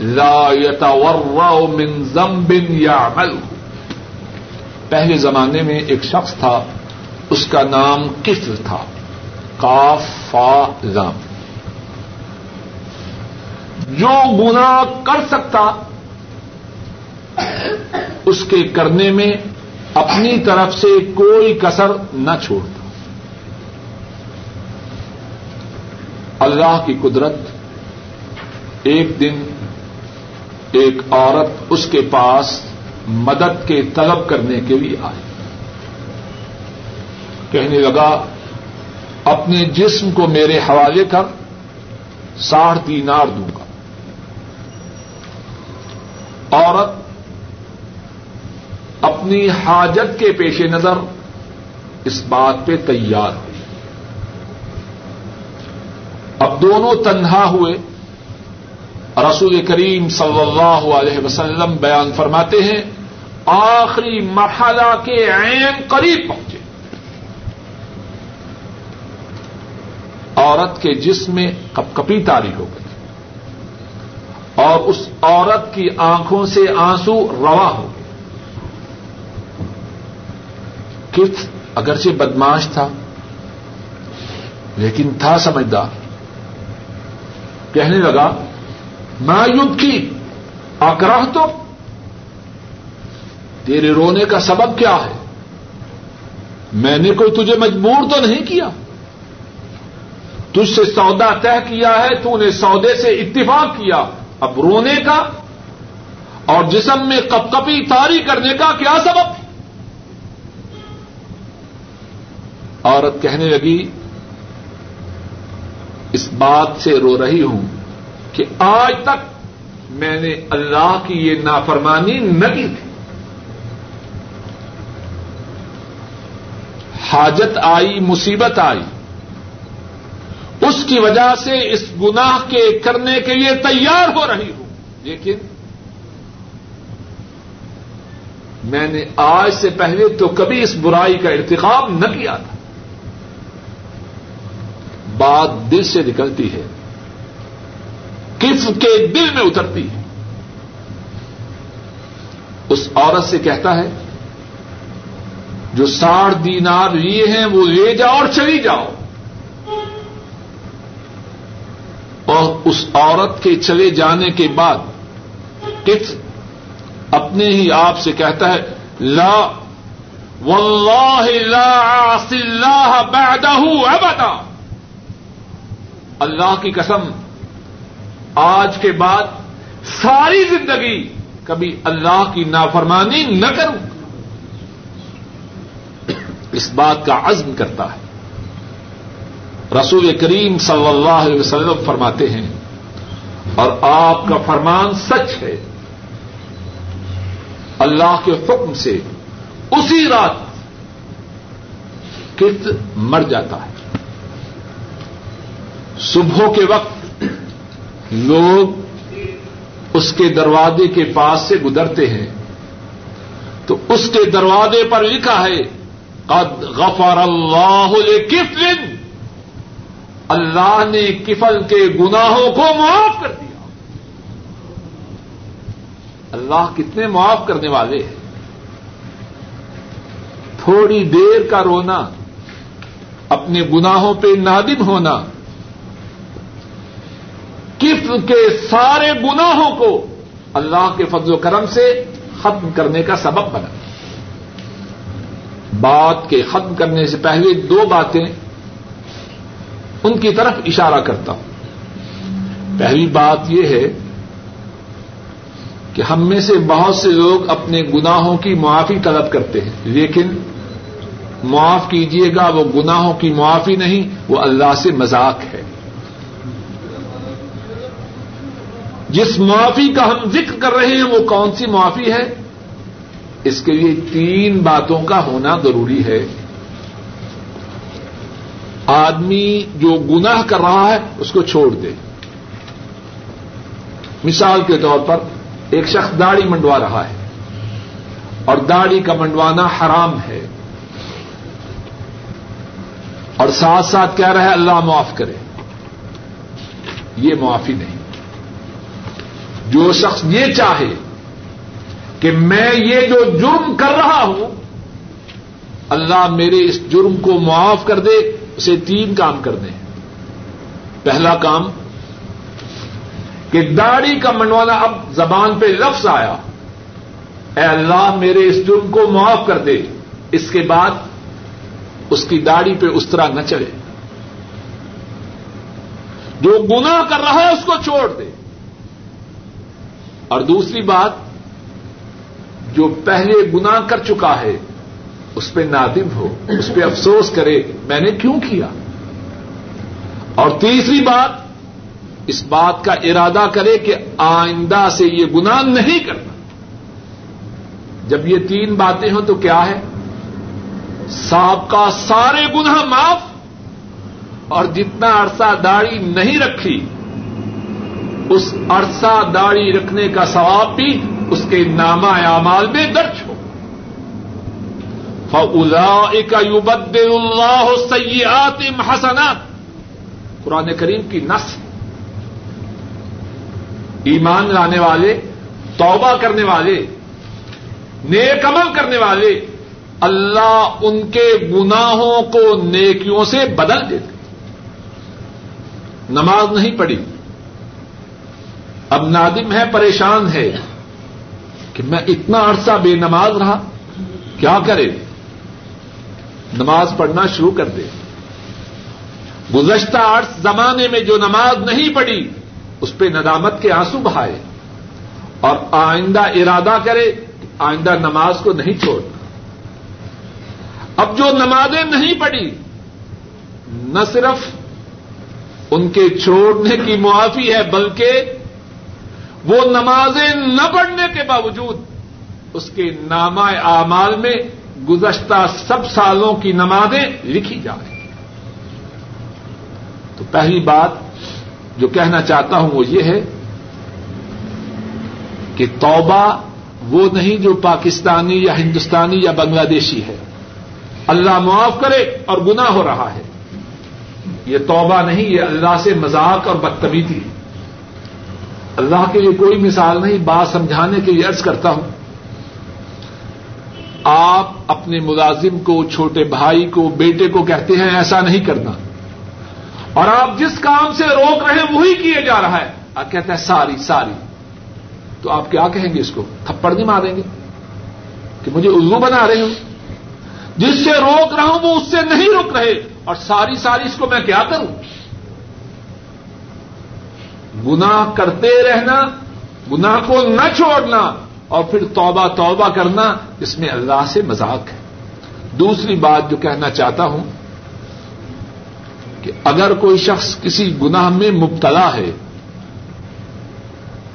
لا يتورع من ذنب يعمله پہلے زمانے میں ایک شخص تھا، اس کا نام کفل تھا کاف فا، لام۔ جو گنا کر سکتا، اس کے کرنے میں اپنی طرف سے کوئی کسر نہ چھوڑتا۔ اللہ کی قدرت، ایک دن ایک عورت اس کے پاس مدد کے طلب کرنے کے لیے آئے کہنے لگا، اپنے جسم کو میرے حوالے کر، ساڑھ دینار دوں گا۔ عورت اپنی حاجت کے پیش نظر اس بات پہ تیار ہوئی اب دونوں تنہا ہوئے۔ رسول کریم صلی اللہ علیہ وسلم بیان فرماتے ہیں، آخری مرحلہ کے عین قریب پہنچے۔ عورت کے جسم میں کپ کپی تاری ہو گئی۔ اور اس عورت کی آنکھوں سے آنسو روا ہو گئے۔ کس؟ اگرچہ بدماش تھا، لیکن تھا سمجھدار۔ کہنے لگا میں یوگ کی اکراہ تو، تیرے رونے کا سبب کیا ہے؟ میں نے کوئی تجھے مجبور تو نہیں کیا؟ تجھ سے سودا طے کیا ہے، تو نے سودے سے اتفاق کیا، اب رونے کا اور جسم میں کپ کپی تاری کرنے کا کیا سبب؟ عورت کہنے لگی اس بات سے رو رہی ہوں کہ آج تک میں نے اللہ کی یہ نافرمانی نہ کی تھی۔ حاجت آئی، مصیبت آئی۔ اس کی وجہ سے اس گناہ کے کرنے کے لیے تیار ہو رہی ہوں۔ لیکن میں نے آج سے پہلے تو کبھی اس برائی کا ارتقاب نہ کیا تھا۔ بات دل سے نکلتی ہے کف کے دل میں اترتی ہے اس عورت سے کہتا ہے جو ساڑھ دینار لیے ہیں وہ لے جاؤ اور چلی جاؤ اور اس عورت کے چلے جانے کے بعد کس اپنے ہی آپ سے کہتا ہے، لا، واللہ لا اللہ بعدہ ابدا۔ اللہ کی قسم، آج کے بعد ساری زندگی کبھی اللہ کی نافرمانی نہ کروں۔ اس بات کا عزم کرتا ہے۔ رسول کریم صلی اللہ علیہ وسلم فرماتے ہیں، اور آپ کا فرمان سچ ہے۔ اللہ کے حکم سے اسی رات کت مر جاتا ہے۔ صبح کے وقت لوگ اس کے دروازے کے پاس سے گزرتے ہیں۔ تو اس کے دروازے پر لکھا ہے، قد غفر اللہ کفل اللہ نے کفل کے گناہوں کو معاف کر دیا۔ اللہ کتنے معاف کرنے والے ہیں۔ تھوڑی دیر کا رونا، اپنے گناہوں پہ نادم ہونا۔ کفل کے سارے گناہوں کو اللہ کے فضل و کرم سے ختم کرنے کا سبب بنا۔ بات کے ختم کرنے سے پہلے دو باتیں ان کی طرف اشارہ کرتا ہوں۔ پہلی بات یہ ہے کہ ہم میں سے بہت سے لوگ اپنے گناہوں کی معافی طلب کرتے ہیں، لیکن معاف کیجیے گا، وہ گناہوں کی معافی نہیں، وہ اللہ سے مذاق ہے۔ جس معافی کا ہم ذکر کر رہے ہیں وہ کون سی معافی ہے؟ اس کے لیے تین باتوں کا ہونا ضروری ہے۔ آدمی جو گناہ کر رہا ہے، اس کو چھوڑ دے۔ مثال کے طور پر ایک شخص داڑھی منڈوا رہا ہے۔ اور داڑھی کا منڈوانا حرام ہے۔ اور ساتھ ساتھ کہہ رہا ہے، اللہ معاف کرے۔ یہ معافی نہیں۔ جو شخص یہ چاہے کہ میں یہ جو جرم کر رہا ہوں، اللہ میرے اس جرم کو معاف کر دے، اسے تین کام کر دیں۔ پہلا کام، کہ داڑھی کا منڈوانا اب زبان پہ لفظ آیا۔ اے اللہ، میرے اس جرم کو معاف کر دے۔ اس کے بعد اس کی داڑھی پہ اس طرح نہ چلے۔ جو گنا کر رہا ہے، اس کو چھوڑ دے۔ اور دوسری بات، جو پہلے گنا کر چکا ہے، اس پہ نادم ہو، اس پہ افسوس کرے، میں نے کیوں کیا؟ اور تیسری بات، اس بات کا ارادہ کرے کہ آئندہ سے یہ گنا نہیں کرنا۔ جب یہ تین باتیں ہوں تو کیا ہے؟ سانپ کا سارے گناہ معاف، اور جتنا عرصہ داڑھی نہیں رکھی اس عرصہ داڑھی رکھنے کا ثواب بھی اس کے نامہ اعمال میں درج ہو۔ فلاقد اللہ سیاحت حسنات۔ قرآن کریم کی نس ایمان لانے والے، توبہ کرنے والے، نیک عمل کرنے والے اللہ ان کے گناہوں کو نیکیوں سے بدل دیتے۔ نماز نہیں پڑھی۔ اب نادم ہے، پریشان ہے کہ میں اتنا عرصہ بے نماز رہا، کیا کرے؟ نماز پڑھنا شروع کر دے۔ گزشتہ عرص زمانے میں جو نماز نہیں پڑھی، اس پہ ندامت کے آنسو بہائے۔ اور آئندہ ارادہ کرے آئندہ نماز کو نہیں چھوڑنا اب جو نمازیں نہیں پڑھی، نہ صرف ان کے چھوڑنے کی معافی ہے، بلکہ وہ نمازیں نہ پڑھنے کے باوجود اس کے نامہ اعمال میں گزشتہ سب سالوں کی نمازیں لکھی جا رہی تو پہلی بات جو کہنا چاہتا ہوں وہ یہ ہے کہ توبہ وہ نہیں جو پاکستانی یا ہندوستانی یا بنگلہ دیشی ہے۔ اللہ معاف کرے اور گنا ہو رہا ہے۔ یہ توبہ نہیں، یہ اللہ سے مذاق اور بدتمیزی اللہ کے لیے کوئی مثال نہیں، بات سمجھانے کے لیے عرض کرتا ہوں۔ آپ اپنے ملازم کو، چھوٹے بھائی کو، بیٹے کو کہتے ہیں، ایسا نہیں کرنا۔ اور آپ جس کام سے روک رہے ہیں، وہی کیے جا رہا ہے۔ آپ کہتے ہیں، ساری ساری۔ تو آپ کیا کہیں گے اس کو؟ تھپڑ نہیں ماریں گے؟ کہ مجھے الو بنا رہے ہوں جس سے روک رہا ہوں، وہ اس سے نہیں رک رہے۔ اور ساری ساری، اس کو میں کیا کروں؟ گناہ کرتے رہنا، گناہ کو نہ چھوڑنا اور پھر توبہ توبہ کرنا، اس میں اللہ سے مذاق ہے۔ دوسری بات جو کہنا چاہتا ہوں کہ اگر کوئی شخص کسی گناہ میں مبتلا ہے،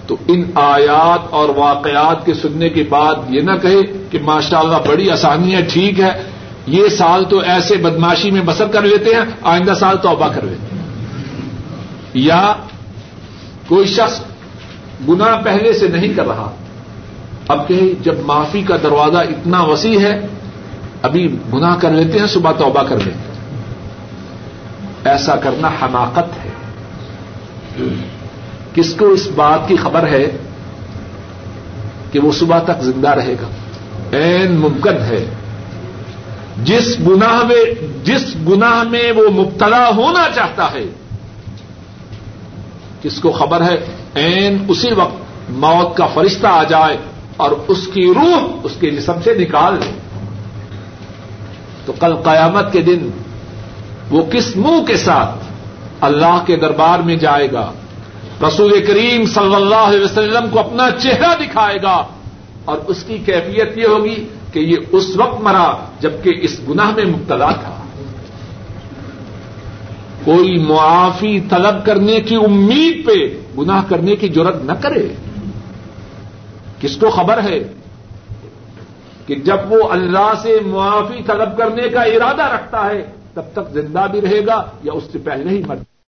تو ان آیات اور واقعات کے سننے کے بعد یہ نہ کہے کہ ماشاء اللہ بڑی آسانی ہے، ٹھیک ہے، یہ سال تو ایسے بدماشی میں بسر کر لیتے ہیں، آئندہ سال توبہ کر لیتے ہیں۔ یا کوئی شخص گنا پہلے سے نہیں کر رہا، اب کہ جب معافی کا دروازہ اتنا وسیع ہے، ابھی گناہ کر لیتے ہیں، صبح توبہ کر لیتے ہیں۔ ایسا کرنا حماقت ہے۔ کس کو اس بات کی خبر ہے کہ وہ صبح تک زندہ رہے گا؟ این ممکن ہے۔ جس گناہ میں، جس گناہ میں وہ مبتلا ہونا چاہتا ہے کس کو خبر ہے؟ این اسی وقت موت کا فرشتہ آ جائے اور اس کی روح اس کے جسم سے نکال دے۔ تو کل قیامت کے دن وہ کس منہ کے ساتھ اللہ کے دربار میں جائے گا؟ رسول کریم صلی اللہ علیہ وسلم کو اپنا چہرہ دکھائے گا اور اس کی کیفیت یہ ہوگی کہ یہ اس وقت مرا جبکہ اس گناہ میں مبتلا تھا۔ کوئی معافی طلب کرنے کی امید پہ گناہ کرنے کی ضرورت نہ کرے۔ کس کو خبر ہے کہ جب وہ اللہ سے معافی طلب کرنے کا ارادہ رکھتا ہے، تب تک زندہ بھی رہے گا یا اس سے پہلے ہی مر